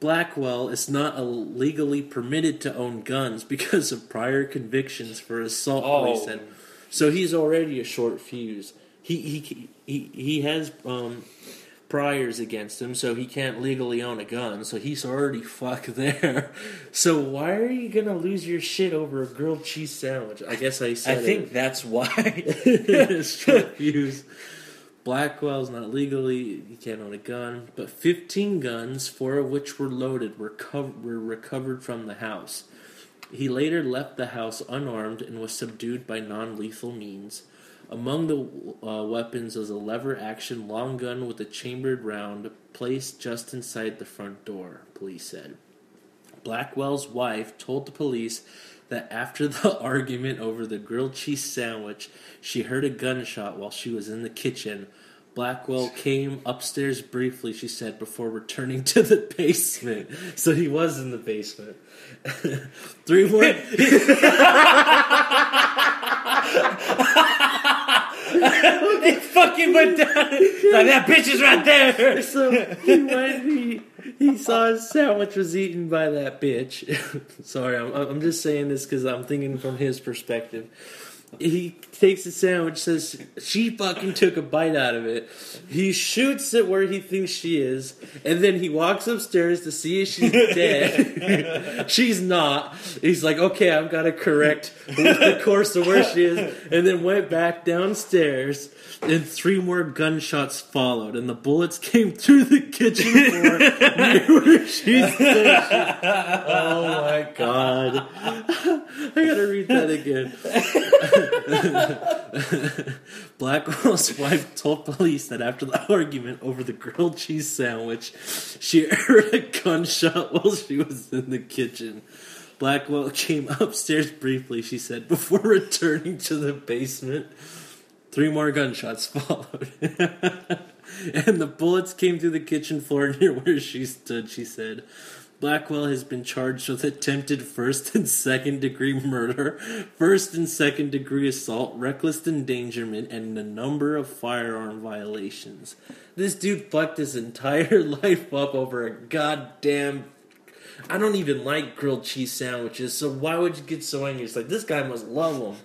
Blackwell is not legally permitted to own guns because of prior convictions for assault. Oh. said. So he's already a short fuse. He he he he has um, priors against him, so he can't legally own a gun. So he's already fucked there. So why are you gonna lose your shit over a grilled cheese sandwich? I guess I said I think that's why. it. short fuse. Blackwell's not legally he can't own a gun, but 15 guns, four of which were loaded, were co- were recovered from the house. He later left the house unarmed and was subdued by non-lethal means. Among the uh, weapons was a lever-action long gun with a chambered round placed just inside the front door. Police said. Blackwell's wife told the police that after the argument over the grilled cheese sandwich, she heard a gunshot while she was in the kitchen. Blackwell came upstairs briefly, she said, before returning to the basement. So he was in the basement. Three more. he fucking went down. Like that bitch is right there. so he went. He, he saw his sandwich was eaten by that bitch. Sorry, I'm, I'm just saying this because I'm thinking from his perspective. He takes a sandwich, says she fucking took a bite out of it. He shoots it where he thinks she is, and then he walks upstairs to see if she's dead. she's not. He's like, okay, I've got to correct the course of where she is, and then went back downstairs. And three more gunshots followed, and the bullets came through the kitchen floor near where she's stationed. Oh my god! I gotta read that again. Blackwell's wife told police that after the argument over the grilled cheese sandwich, she heard a gunshot while she was in the kitchen. Blackwell came upstairs briefly, she said, before returning to the basement. Three more gunshots followed. and the bullets came through the kitchen floor near where she stood, she said. Blackwell has been charged with attempted first and second degree murder, first and second degree assault, reckless endangerment, and a number of firearm violations. This dude fucked his entire life up over a goddamn. I don't even like grilled cheese sandwiches, so why would you get so angry? It's like, this guy must love them.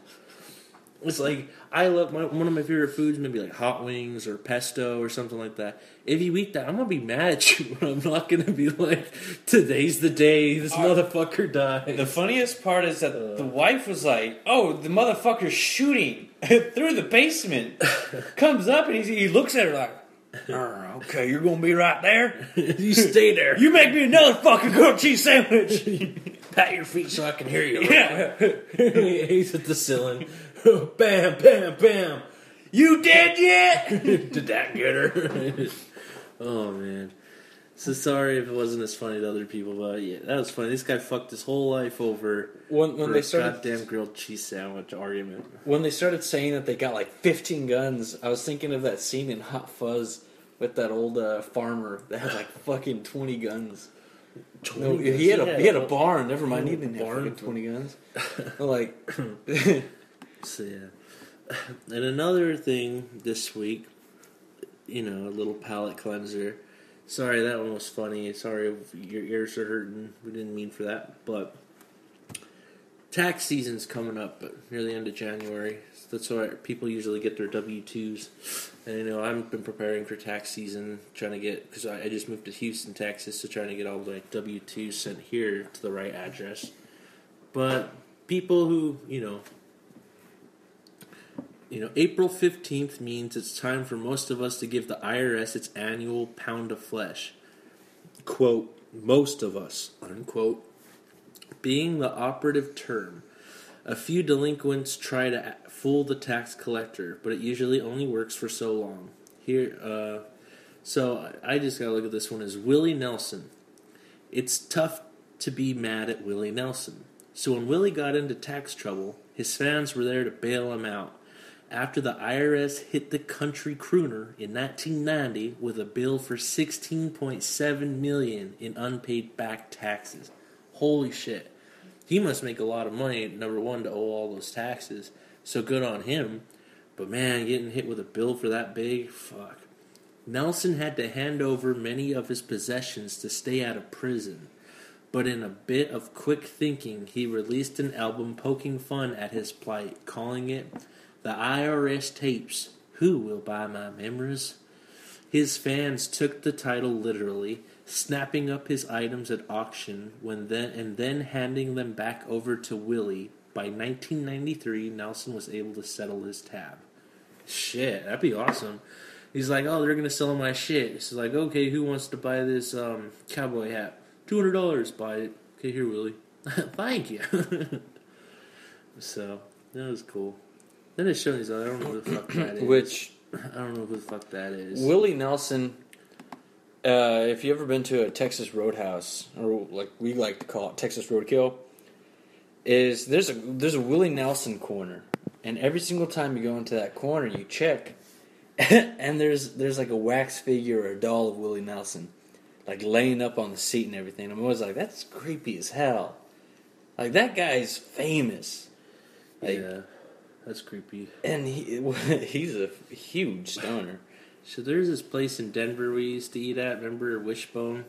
It's like, I love my, one of my favorite foods, maybe like hot wings or pesto or something like that. If you eat that, I'm gonna be mad at you, but I'm not gonna be like, today's the day this motherfucker died. The funniest part is that the wife was like, "Oh, the motherfucker's shooting through the basement." Comes up and he, he looks at her like, "Uh, "Okay, you're gonna be right there. you stay there. You make me another fucking grilled cheese sandwich." pat your feet so I can hear you. yeah, He's at the ceiling. bam, bam, bam. you dead yet? Did that get her? Oh man. So sorry if it wasn't as funny to other people, but yeah, that was funny. This guy fucked his whole life over When, when they a started goddamn grilled cheese sandwich argument. when they started saying that they got like 15 guns, I was thinking of that scene in Hot Fuzz with that old uh, farmer that had like fucking 20 guns. No, he had a he had a barn. Never mind, he didn't have Barn. fucking 20 guns. like, So yeah. And another thing this week, you know, a little palate cleanser. Sorry, that one was funny. Sorry if your ears are hurting. We didn't mean for that, but tax season's coming up near the end of January. That's why people usually get their W twos. And you know, I've been preparing for tax season, trying to get because I, I just moved to Houston, Texas, so trying to get all the W twos sent here to the right address. But people who you know you know, April 15th means it's time for most of us to give the IRS its annual pound of flesh. Quote, most of us, unquote, being the operative term. A few delinquents try to fool the tax collector, but it usually only works for so long. Here, uh, so I just gotta look at this one as Willie Nelson. It's tough to be mad at Willie Nelson. So when Willie got into tax trouble, his fans were there to bail him out. After the IRS hit the country crooner in 1990 with a bill for 16.7 million in unpaid back taxes. Holy shit. He must make a lot of money number 1 to owe all those taxes. So good on him. But man, getting hit with a bill for that big, fuck. Nelson had to hand over many of his possessions to stay out of prison. But in a bit of quick thinking, he released an album poking fun at his plight, calling it The IRS Tapes Who Will Buy My Memories? His fans took the title literally, snapping up his items at auction when then and then handing them back over to Willie. By 1993, Nelson was able to settle his tab. Shit, that'd be awesome. He's like, oh, they're gonna sell my shit. He's like, okay, who wants to buy this um, cowboy hat? Two hundred dollars. Buy it. Okay, here, Willie. Thank you. so that was cool. Then it showed me. I don't know who the fuck that is. which I don't know who the fuck that is. Willie Nelson. Uh, if you ever been to a Texas Roadhouse, or like we like to call it Texas Roadkill, is there's a there's a Willie Nelson corner, and every single time you go into that corner, you check, and there's there's like a wax figure or a doll of Willie Nelson, like laying up on the seat and everything. I'm always like, that's creepy as hell. Like that guy's famous, like, yeah, that's creepy. and he he's a huge stoner. So there's this place in Denver we used to eat at. Remember Wishbone?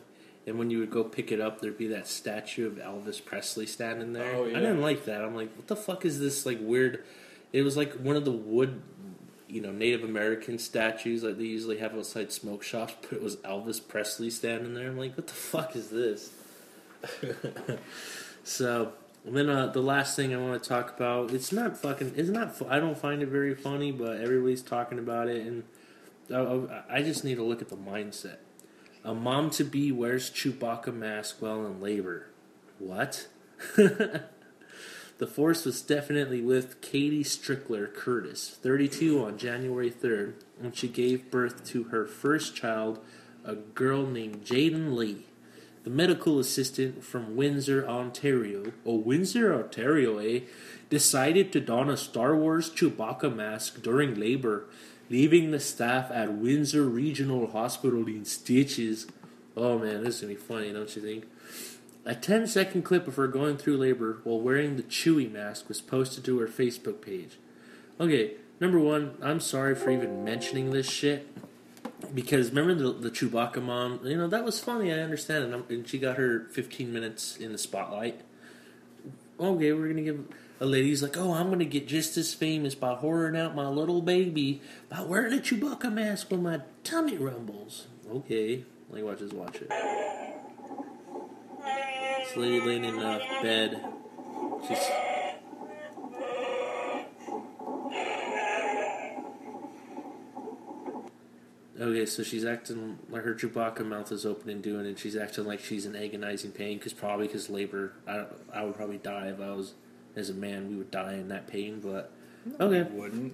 And when you would go pick it up, there'd be that statue of Elvis Presley standing there. Oh, yeah. I didn't like that. I'm like, what the fuck is this like weird? It was like one of the wood, you know, Native American statues like they usually have outside smoke shops, but it was Elvis Presley standing there. I'm like, what the fuck is this? so and then uh, the last thing I want to talk about, it's not fucking, it's not, I don't find it very funny, but everybody's talking about it, and I, I just need to look at the mindset. A mom to be wears Chewbacca mask while in labor. What? the force was definitely with Katie Strickler Curtis, 32, on January 3rd, when she gave birth to her first child, a girl named Jaden Lee. The medical assistant from Windsor, Ontario, oh, Windsor, Ontario, eh, decided to don a Star Wars Chewbacca mask during labor, leaving the staff at Windsor Regional Hospital in stitches. Oh man, this is gonna be funny, don't you think? A 10 second clip of her going through labor while wearing the Chewie mask was posted to her Facebook page. Okay, number one, I'm sorry for even mentioning this shit. Because remember the, the Chewbacca mom? You know, that was funny, I understand. And, and she got her 15 minutes in the spotlight. Okay, we're gonna give a lady's like, oh, I'm gonna get just as famous by horroring out my little baby by wearing a Chewbacca mask when my tummy rumbles. Okay, like watch this, watch it. This lady laying in a bed. She's Okay, so she's acting like her Chewbacca mouth is open and doing, and she's acting like she's in agonizing pain because probably because labor. I I would probably die if I was as a man. We would die in that pain, but okay, Wouldn't.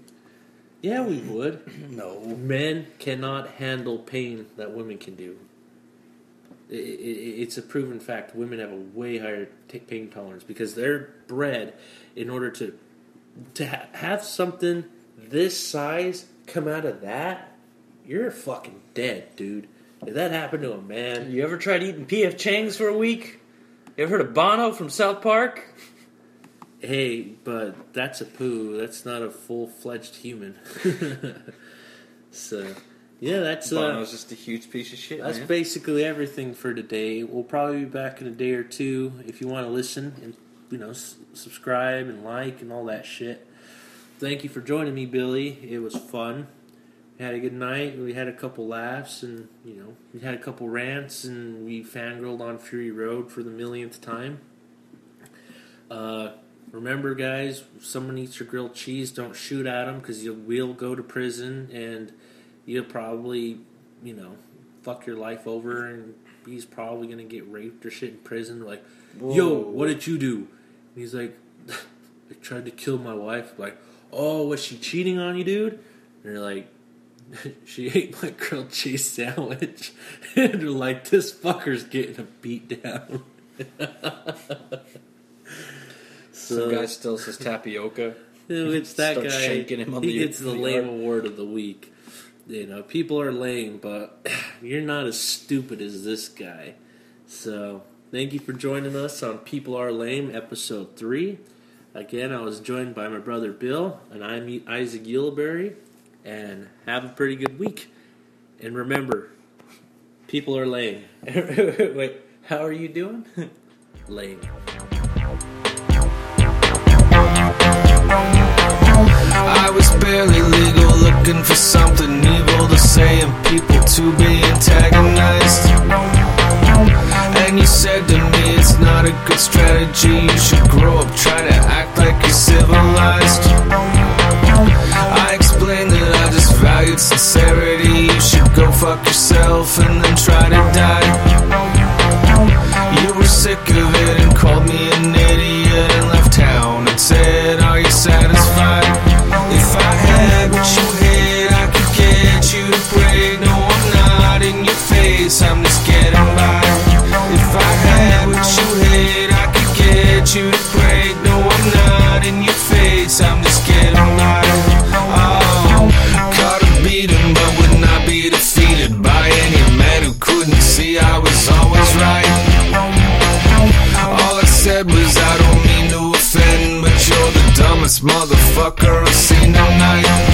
yeah, we would. No. Men cannot handle pain that women can do. I- I- I- It's a proven fact. Women have a way higher t- pain tolerance because they're bred in order to to ha- have something this size come out of that. You're fucking dead, dude. If that happened to a man, You ever tried eating P.F. Chang's for a week? You ever heard of Bono from South Park? hey, but that's a poo. That's not a full fledged human. so, yeah, that's uh, Bono's just a huge piece of shit, That's man. basically everything for today. We'll probably be back in a day or two if you want to listen and you know s- subscribe and like and all that shit. Thank you for joining me, Billy. It was fun. Had a good night. We had a couple laughs and you know we had a couple rants and we fangirled on Fury Road for the millionth time. Uh, remember, guys, if someone eats your grilled cheese, don't shoot at them because you will go to prison and you'll probably, you know, fuck your life over and he's probably gonna get raped or shit in prison. Like, yo, what did you do? And he's like, I tried to kill my wife. Like, oh, was she cheating on you, dude? And they're like, she ate my grilled cheese sandwich. and they're like, this fucker's getting a beat down. Some guy still says tapioca. It's that Start guy. shaking him on he the- gets the the lame arm. award of the week. You know, people are lame, but you're not as stupid as this guy. So, thank you for joining us on People Are Lame, episode three. Again, I was joined by my brother Bill, and I'm Isaac Gilberry. And have a pretty good week. And remember, people are lame. Wait, how are you doing? Lame. I was barely legal, looking for something evil to say and people to be antagonized. And you said to me it's not a good strategy. You should grow up, try to act like you're civilized. Valued sincerity. You should go fuck yourself and then try to die. You were sick of it motherfucker, I've seen all night.